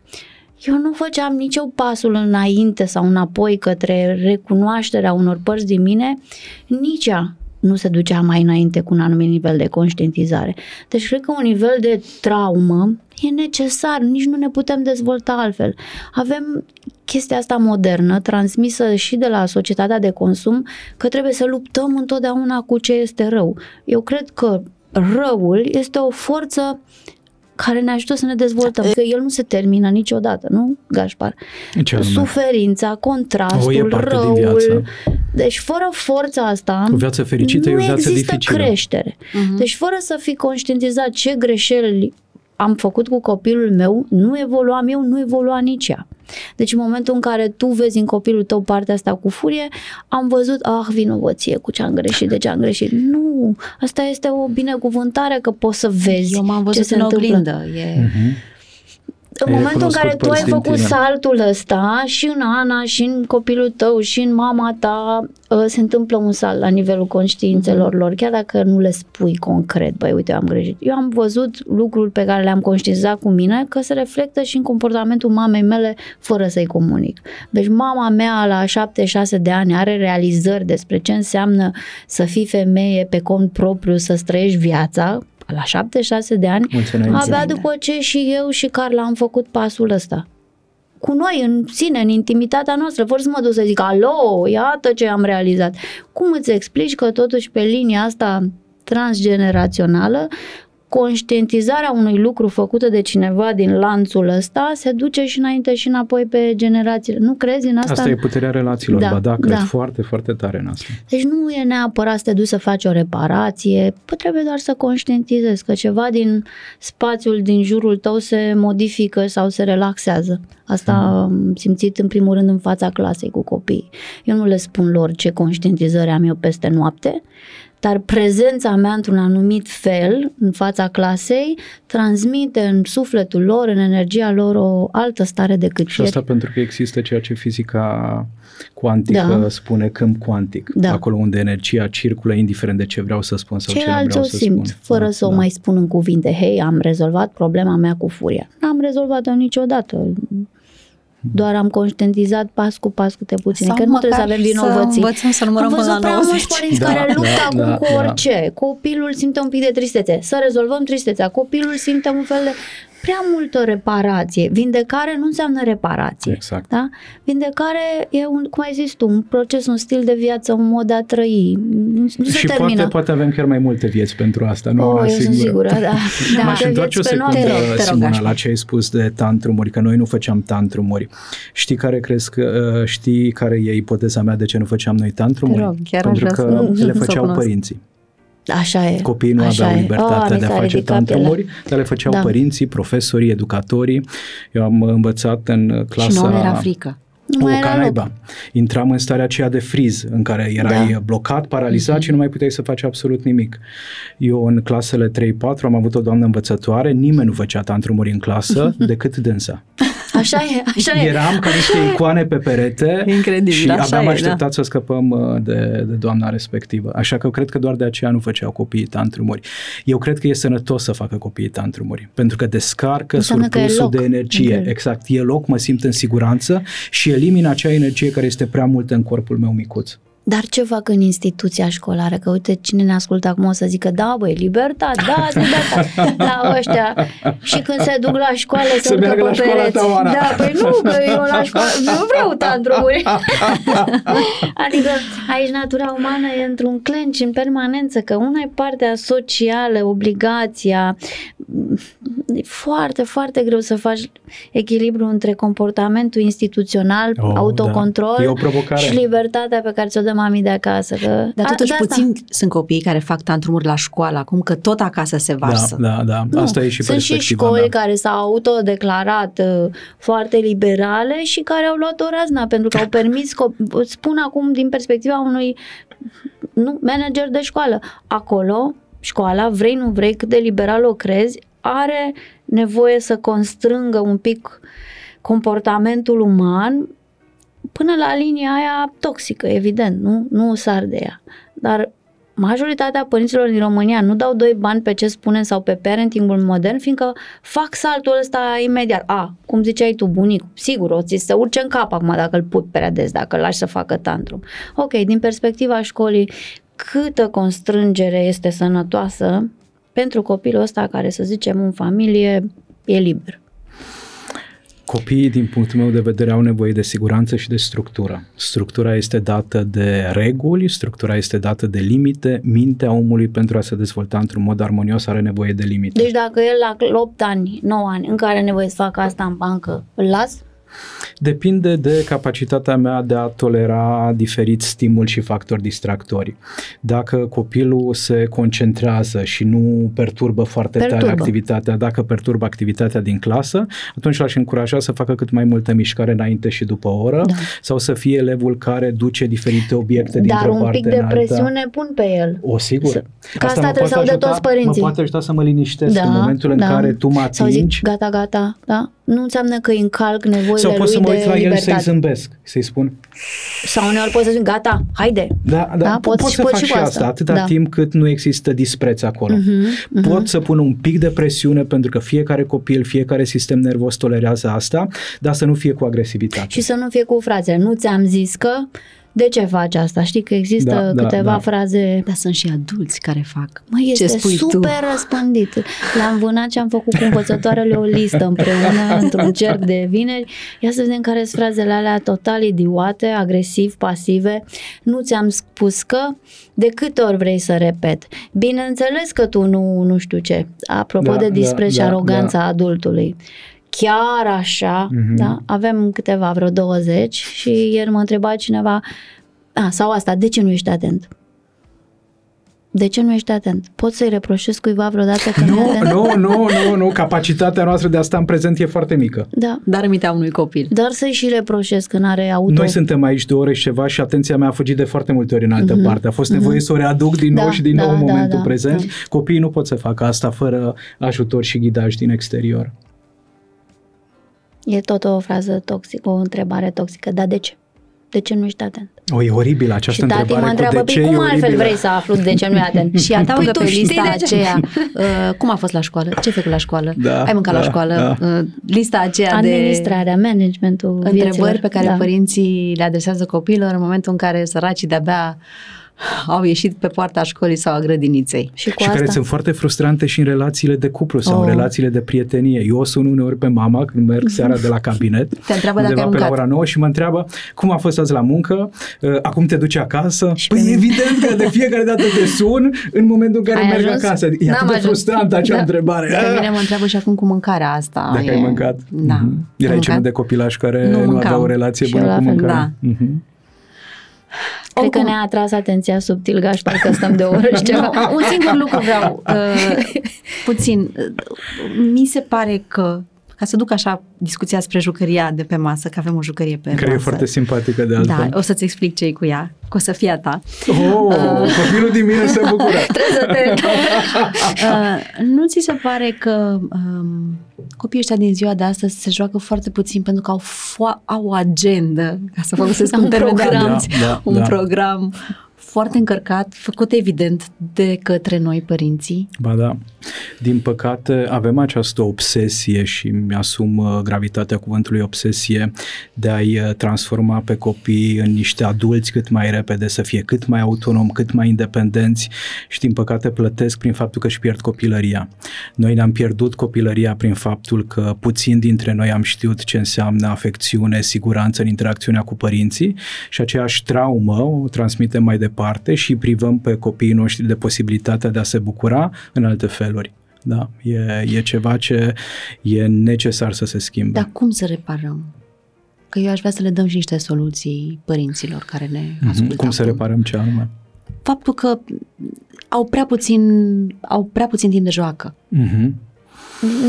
eu nu făceam nici eu pasul înainte sau înapoi către recunoașterea unor părți din mine, nici ea nu se ducea mai înainte cu un anumit nivel de conștientizare. Deci cred că un nivel de traumă e necesar, nici nu ne putem dezvolta altfel. Avem chestia asta modernă, transmisă și de la societatea de consum, că trebuie să luptăm întotdeauna cu ce este rău. Eu cred că răul este o forță care ne ajută să ne dezvoltăm, că el nu se termină niciodată, nu, Gașpar? Ce anume? Suferința, O, e contrastul, parte din răul. viață. Deci fără forța asta O viață fericită nu e o viață există dificilă. creștere. Mhm. Deci fără să fi conștientizat ce greșeli am făcut cu copilul meu, nu evoluam eu, nu evolua nici ea. Deci în momentul în care tu vezi în copilul tău partea asta cu furie, am văzut, ah, vinovăție cu ce am greșit, de ce am greșit. Nu, asta este o binecuvântare că poți să vezi Eu m-am ce văzut se în întâmplă. oglindă. E... Mhm. În Ai momentul în care recunoscut tu ai părți din făcut tine. saltul ăsta și în Ana și în copilul tău și în mama ta ă, se întâmplă un salt la nivelul conștiințelor lor, chiar dacă nu le spui concret, băi, uite, eu am greșit. Eu am văzut lucruri pe care le-am conștientizat cu mine că se reflectă și în comportamentul mamei mele fără să-i comunic. Deci mama mea la 7-6 de ani are realizări despre ce înseamnă să fii femeie pe cont propriu, să-ți trăiești viața, la 7-6 de ani, Mulți înainte. Abia după ce și eu și Carla am făcut pasul ăsta. Cu noi, în sine, în intimitatea noastră, fără să mă duc să zic, alo, iată ce am realizat. Cum îți explici că totuși pe linia asta transgenerațională, conștientizarea unui lucru făcută de cineva din lanțul ăsta se duce și înainte și înapoi pe generațiile. Nu crezi în asta? Asta e puterea relațiilor, Da, ba da, cred da. foarte, foarte tare în asta. Deci nu e neapărat să te duci să faci o reparație, păi trebuie doar să conștientizezi că ceva din spațiul din jurul tău se modifică sau se relaxează. Asta am simțit în primul rând în fața clasei cu copiii. Eu nu le spun lor ce conștientizări am eu peste noapte, dar prezența mea într-un anumit fel în fața clasei transmite în sufletul lor, în energia lor o altă stare decât Și asta pentru că există ceea ce fizica cuantică Da. spune câmp cuantic. Da. Acolo unde energia circulă, indiferent de ce vreau să spun sau ce nu Ceilalți vreau o să simt, spun. fără Da, să o da. mai spun în cuvinte. Hei, am rezolvat problema mea cu furia. N-am rezolvat-o niciodată. Doar am conștientizat pas cu pas câte puțin. Sau Că nu trebuie să măcar avem vinovății. Să învățăm să numărăm Am până la văzut prea 90. mulți părinți Da, care luptă da, acum da, cu da. orice. Copilul simte un pic de tristețe. Să rezolvăm tristețea. Copilul simte un fel de prea multă reparație. Vindecare nu înseamnă reparație. Exact. Da? Vindecare e, un, cum ai zis tu, un proces, un stil de viață, un mod de a trăi. Nu, nu se și termină. poate, poate avem chiar mai multe vieți pentru asta, nu Oh, una eu sunt singură. sigură, da. Da. M-aș Multe întoarce o vieți pe secundă, noapte. Te rog, Simona, Gașpar. la ce ai spus de tantrumuri, că noi nu făceam tantrumuri. Știi care crezi că, uh, știi care e ipoteza mea de ce nu făceam noi tantrumuri? Te rog, chiar aș Pentru vrea că să- le să o făceau cunosc. părinții. Așa e. Copiii nu Așa aveau e. libertatea Ah, de mi a s-a face ridicat tantrumuri, dar le făceau Da. părinții, profesorii, educatorii. Eu am învățat în clasa... Și nouă ne era frică. Nu mai o, era ca loc. naiba. Intram în starea aceea de friz, în care erai Da. blocat, paralizat și nu mai puteai să faci absolut nimic. Eu în clasele 3-4 am avut o doamnă învățătoare, nimeni nu făcea tantrumuri în clasă decât dânsa. Așa e, așa e. Eram ca niște icoane pe perete Incredibil, și așa aveam e, așteptat da. să scăpăm uh, de, de doamna respectivă. Așa că eu cred că doar de aceea nu făceau copiii tantrumuri. Eu cred că e sănătos să facă copiii tantrumuri, pentru că descarcă Înseamnă că e surplusul loc. de energie. Ok. Exact, e loc, mă simt în siguranță și elimin acea energie care este prea multă în corpul meu micuț. Dar ce fac în instituția școlară? Că uite, cine ne ascultă acum o să zică, da, băi, libertate, da, libertate, la ăștia. Și când se duc la școală, se Să urcă meargă pe la școala pereți. ta, Oana. Da, păi nu, că eu la școală nu vreau tantrumuri. adică aici natura umană e într-un clench în permanență, că una e partea socială, obligația. E foarte, foarte greu să faci echilibru între comportamentul instituțional, Oh, autocontrol da. E o provocare. și libertatea pe care ți-o dă mami de acasă. Că Dar A- totuși de asta- puțin sunt copiii care fac tantrumuri la școală acum, că tot acasă se varsă. Da, da, da. Nu, Asta e și sunt și perspectiva școli mea. care s-au autodeclarat uh, foarte liberale și care au luat o razna pentru că au permis, co- spun acum din perspectiva unui nu, manager de școală. Acolo, școala, vrei, nu vrei, cât de liberal o crezi, are nevoie să constrângă un pic comportamentul uman până la linia aia toxică, evident, nu, nu sar de ea. Dar majoritatea părinților din România nu dau doi bani pe ce spunem sau pe parentingul modern, fiindcă fac saltul ăsta imediat. A, cum ziceai tu, bunic, sigur, o ți se urce în cap acum dacă îl pui prea des, dacă îl lași să facă tantrum. Ok, din perspectiva școlii, câtă constrângere este sănătoasă pentru copilul ăsta care, să zicem, în familie e liber. Copiii, din punctul meu de vedere, au nevoie de siguranță și de structură. Structura este dată de reguli, structura este dată de limite. Mintea omului, pentru a se dezvolta într-un mod armonios, are nevoie de limite. Deci dacă el la 8 ani, 9 ani, încă are nevoie să facă asta în bancă, îl las? Depinde de capacitatea mea de a tolera diferiți stimuli și factori distractori. Dacă copilul se concentrează și nu perturbă foarte tare Perturbă. activitatea, dacă perturbă activitatea din clasă, atunci l-aș încuraja să facă cât mai multă mișcare înainte și după o oră Da. sau să fie elevul care duce diferite obiecte dintr-o Dar un parte pic în de alta. presiune pun pe el. O, sigur. Să- că asta mă trebuie să poate audă toți părinții. Mă poate ajuta să mă liniștesc în momentul în care tu mă Sau atingi. zic, gata, gata, da? Nu înseamnă că îi încalc nevoile sau pot lui să mă de uit la el libertate. să-i zâmbesc, să-i spun, Sau uneori poți să zic, gata, haide. Da, da, Da, da pot pot, și- să pot fac și și cu asta, asta. atâta Da. timp cât nu există dispreț acolo. Mhm, Pot să pun un pic de presiune pentru că fiecare copil, fiecare sistem nervos tolerează asta, dar să nu fie cu agresivitate. Și să nu fie cu frațele. Nu ți-am zis că de ce faci asta? Știi că există Da, da, câteva da. fraze Dar sunt și adulți care fac. Mă, este Ce spui super tu? răspândit. L-am vânat și am făcut cu învățătoarele o listă împreună într-un cerc de vineri. Ia să vedem care sunt frazele alea total idiote, agresiv, pasive. Nu ți-am spus că, de câte ori vrei să repet. Bineînțeles că tu nu, nu știu ce. Apropo Da, de da, dispreț și da, aroganța adultului. Chiar așa, Mhm. da? Avem câteva, vreo 20 și ieri mă întreba cineva, a, sau asta, de ce nu ești atent? De ce nu ești atent? Poți să-i reproșezi cuiva vreodată că nu e Nu, atent? nu, nu, nu, nu, capacitatea noastră de a sta în prezent e foarte mică. Da. Dar mintea unui copil. Dar să-i și reproșezi că n-are auto. Noi suntem aici de ore și ceva și atenția mea a fugit de foarte multe ori în altă parte. A fost nevoie să o readuc din nou Da, și din da, nou în da, momentul da, prezent. da. Copiii nu pot să facă asta fără ajutor și ghidaj din exterior. E tot o frază toxică, o întrebare toxică. Dar de ce? De ce nu ești atent? O, e oribil această și tati întrebare mă cu întreabă, de ce "Păi e cum altfel oribilă?" vrei să aflu de ce nu e atent? Și adaugă Păi tu pe știi lista de ce? aceea, uh, cum a fost la școală, ce ai făcut la școală, Da, ai mâncat la da, școală, uh, lista aceea de Administrarea, managementul întrebări vieților. pe care da. părinții le adresează copiilor în momentul în care săracii de-abia au ieșit pe poarta școlii sau a grădiniței. Și cu și asta... care sunt foarte frustrante și în relațiile de cuplu sau Oh. în relațiile de prietenie. Eu o sun uneori pe mama când merg seara de la cabinet, Te întreabă dacă undeva ai pe la mâncat. ora 9 și mă întreabă cum a fost azi la muncă, uh, acum te duci acasă? Și păi pe mine. evident că de fiecare dată te sun în momentul în care Ai merg ajuns? acasă. E N-am atât de ajuns. frustrantă acea Da. întrebare. Pe mine mă întreabă și acum cu mâncarea asta. Dacă e- ai mâncat. Da. Mhm. Erai Am genul mâncat. de copilaș care Nu nu, mâncam. avea o relație Și eu bună la cu fel, mâncarea. Mhm. Cred că Oricum- ne-a atras atenția subtil gașpar că stăm de o oră și ceva. Nu, un singur lucru vreau, uh, puțin. Uh, mi se pare că ca să duc așa discuția spre jucăria de pe masă, că avem o jucărie pe Care masă. e foarte simpatică de altfel. Da, o să-ți explic ce cu ea, că o să fie a ta. Oh, copilul din mine se bucură. Trebuie să te... Uh, nu ți se pare că um, copiii ăștia din ziua de astăzi se joacă foarte puțin pentru că au, fo- au o agendă, ca să folosesc un, Un termen de program. anunț, Da, da, un da. program foarte încărcat, făcut evident de către noi părinții. Ba da. Din păcate, avem această obsesie și mi-asum uh, gravitatea cuvântului obsesie de a-i uh, transforma pe copii în niște adulți cât mai repede, să fie cât mai autonom, cât mai independenți și din păcate plătesc prin faptul că își pierd copilăria. Noi ne-am pierdut copilăria prin faptul că puțin dintre noi am știut ce înseamnă afecțiune, siguranță în interacțiunea cu părinții și aceeași traumă o transmitem mai departe și îi privăm pe copiii noștri de posibilitatea de a se bucura în alte feluri. Da, e, e ceva ce e necesar să se schimbe. Dar cum să reparăm? Că eu aș vrea să le dăm și niște soluții părinților care ne Mhm. ascultă Cum să acum. reparăm ce anume? Faptul că au prea puțin, au prea puțin timp de joacă. Mhm.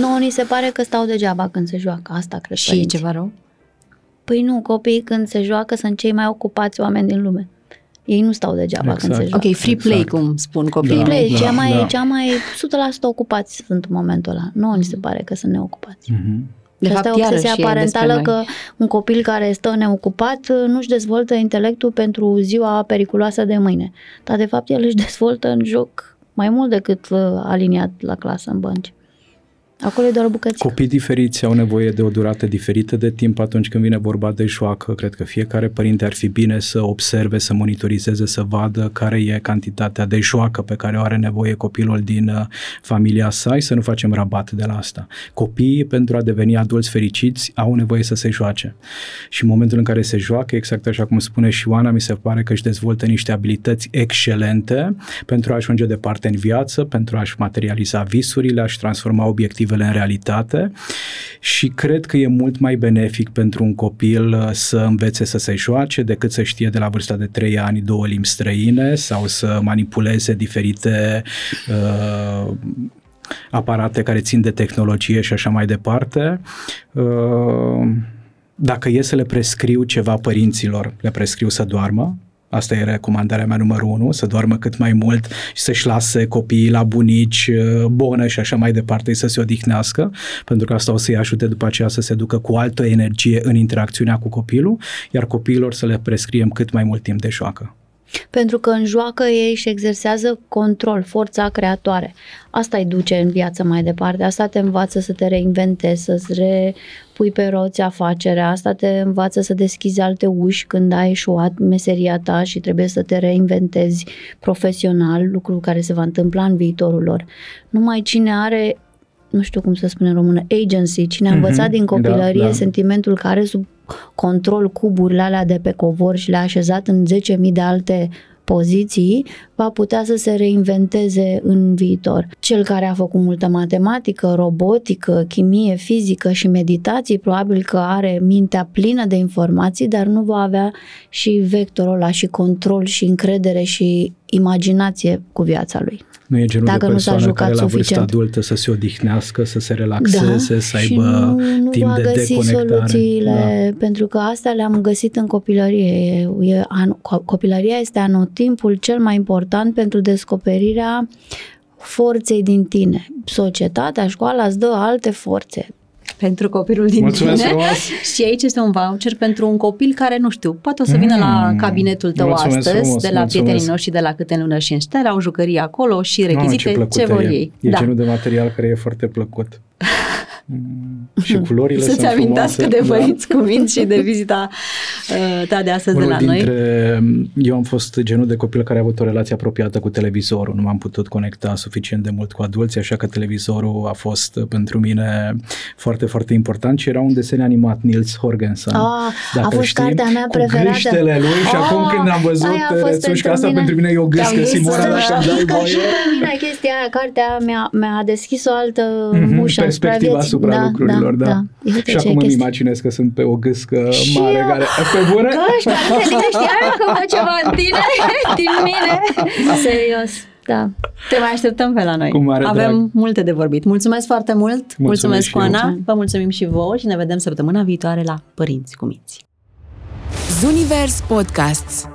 Nouă ni se pare că stau degeaba când se joacă. Asta cred Și părinții. ceva rău? Păi nu, copiii când se joacă sunt cei mai ocupați oameni din lume. Ei nu stau degeaba când se Exact. joacă. Ok, free play, Exact. cum spun Free copiii. Da, play, da, cea mai, da. cea mai 100% ocupați sunt în momentul ăla. Nu ni se pare că sunt neocupați. Mhm. De Și fapt, asta e obsesia iarăși e parentală despre că noi. un copil care stă neocupat nu-și dezvoltă intelectul pentru ziua periculoasă de mâine. Dar de fapt el își dezvoltă în joc mai mult decât uh, aliniat la clasă în bănci. Acolo e doar o bucățică. Copii diferiți au nevoie de o durată diferită de timp atunci când vine vorba de joacă. Cred că fiecare părinte ar fi bine să observe, să monitorizeze, să vadă care e cantitatea de joacă pe care o are nevoie copilul din uh, familia sa și să nu facem rabat de la asta. Copiii, pentru a deveni adulți fericiți, au nevoie să se joace. Și în momentul în care se joacă, exact așa cum spune și Oana, mi se pare că își dezvoltă niște abilități excelente pentru a ajunge departe în viață, pentru a-și materializa visurile, a-și transforma obiectivele în realitate și cred că e mult mai benefic pentru un copil uh, să învețe să se joace decât să știe de la vârsta de 3 ani două limbi străine sau să manipuleze diferite uh, aparate care țin de tehnologie și așa mai departe. Uh, dacă e să le prescriu ceva părinților, le prescriu să doarmă, Asta e recomandarea mea numărul unu, să doarmă cât mai mult și să-și lase copiii la bunici, uh, bonă și așa mai departe, să se odihnească, pentru că asta o să-i ajute după aceea să se ducă cu altă energie în interacțiunea cu copilul, iar copiilor să le prescriem cât mai mult timp de joacă. Pentru că în joacă ei își exersează control, forța creatoare. Asta îi duce în viață mai departe, asta te învață să te reinventezi, să-ți repui pe roți afacerea, asta te învață să deschizi alte uși când ai eșuat meseria ta și trebuie să te reinventezi profesional, lucru care se va întâmpla în viitorul lor. Numai cine are nu știu cum să spune în română, agency, cine a Mhm, învățat din da, copilărie da. sentimentul că are sub control cuburile alea de pe covor și le-a așezat în 10.000 de alte poziții, va putea să se reinventeze în viitor. Cel care a făcut multă matematică, robotică, chimie, fizică și meditații, probabil că are mintea plină de informații, dar nu va avea și vectorul ăla și control și încredere și imaginație cu viața lui. Nu e genul Dacă de nu s-a persoană jucat care la vârsta suficient. adultă să se odihnească, să se relaxeze, să Da, și aibă nu, nu timp va de găsi deconectare. soluțiile, da. pentru că astea le-am găsit în copilărie. E, e, an, co- copilăria este anotimpul cel mai important pentru descoperirea forței din tine. Societatea, școala îți dă alte forțe. Pentru copilul din Mulțumesc tine. frumos! Și aici este un voucher pentru un copil care, nu știu, poate o să vină Mm, la cabinetul tău mulțumesc astăzi, frumos, de la mulțumesc. prietenii noștri de la Câte în lună și în Stella, o jucărie acolo și Mamă, rechizite, plăcută ce vor e. ei. E da. genul de material care e foarte plăcut. Mm, și culorile Să-ți sunt amintească frumoase. de părinți cu minți și de vizita uh, ta de astăzi Unul de la noi. dintre, Eu am fost genul de copil care a avut o relație apropiată cu televizorul. Nu m-am putut conecta suficient de mult cu adulții, așa că televizorul a fost uh, pentru mine foarte, foarte important și era un desen animat, Nils Horgensen. Ah, a Dacă fost știi, cartea mea cu preferată. gâștele lui și Ah, acum când am văzut aia a fost rețușca asta, pentru pentru mine e o gâscă, Te-am Simona, zis, dacă să îmi dai Știi că voie. și pe mine chestia aia, cartea mi-a, mi-a deschis o altă Mhm, ușă asupra perspectiva vieții. Asupra da, lucrurilor, da. da. Uite Și ce acum îmi chestie. imaginez că sunt pe o gâscă Și mare eu. care... Pe bună? Că ăștia, uite, știai că văd ceva în tine, din mine. Serios. Da. Te mai așteptăm pe la noi. Cu mare Avem drag. multe de vorbit. Mulțumesc foarte mult. Mulțumesc, Mulțumesc și eu. Oana. Vă mulțumim și vouă și ne vedem săptămâna viitoare la Părinți cu Minți. Zunivers Podcasts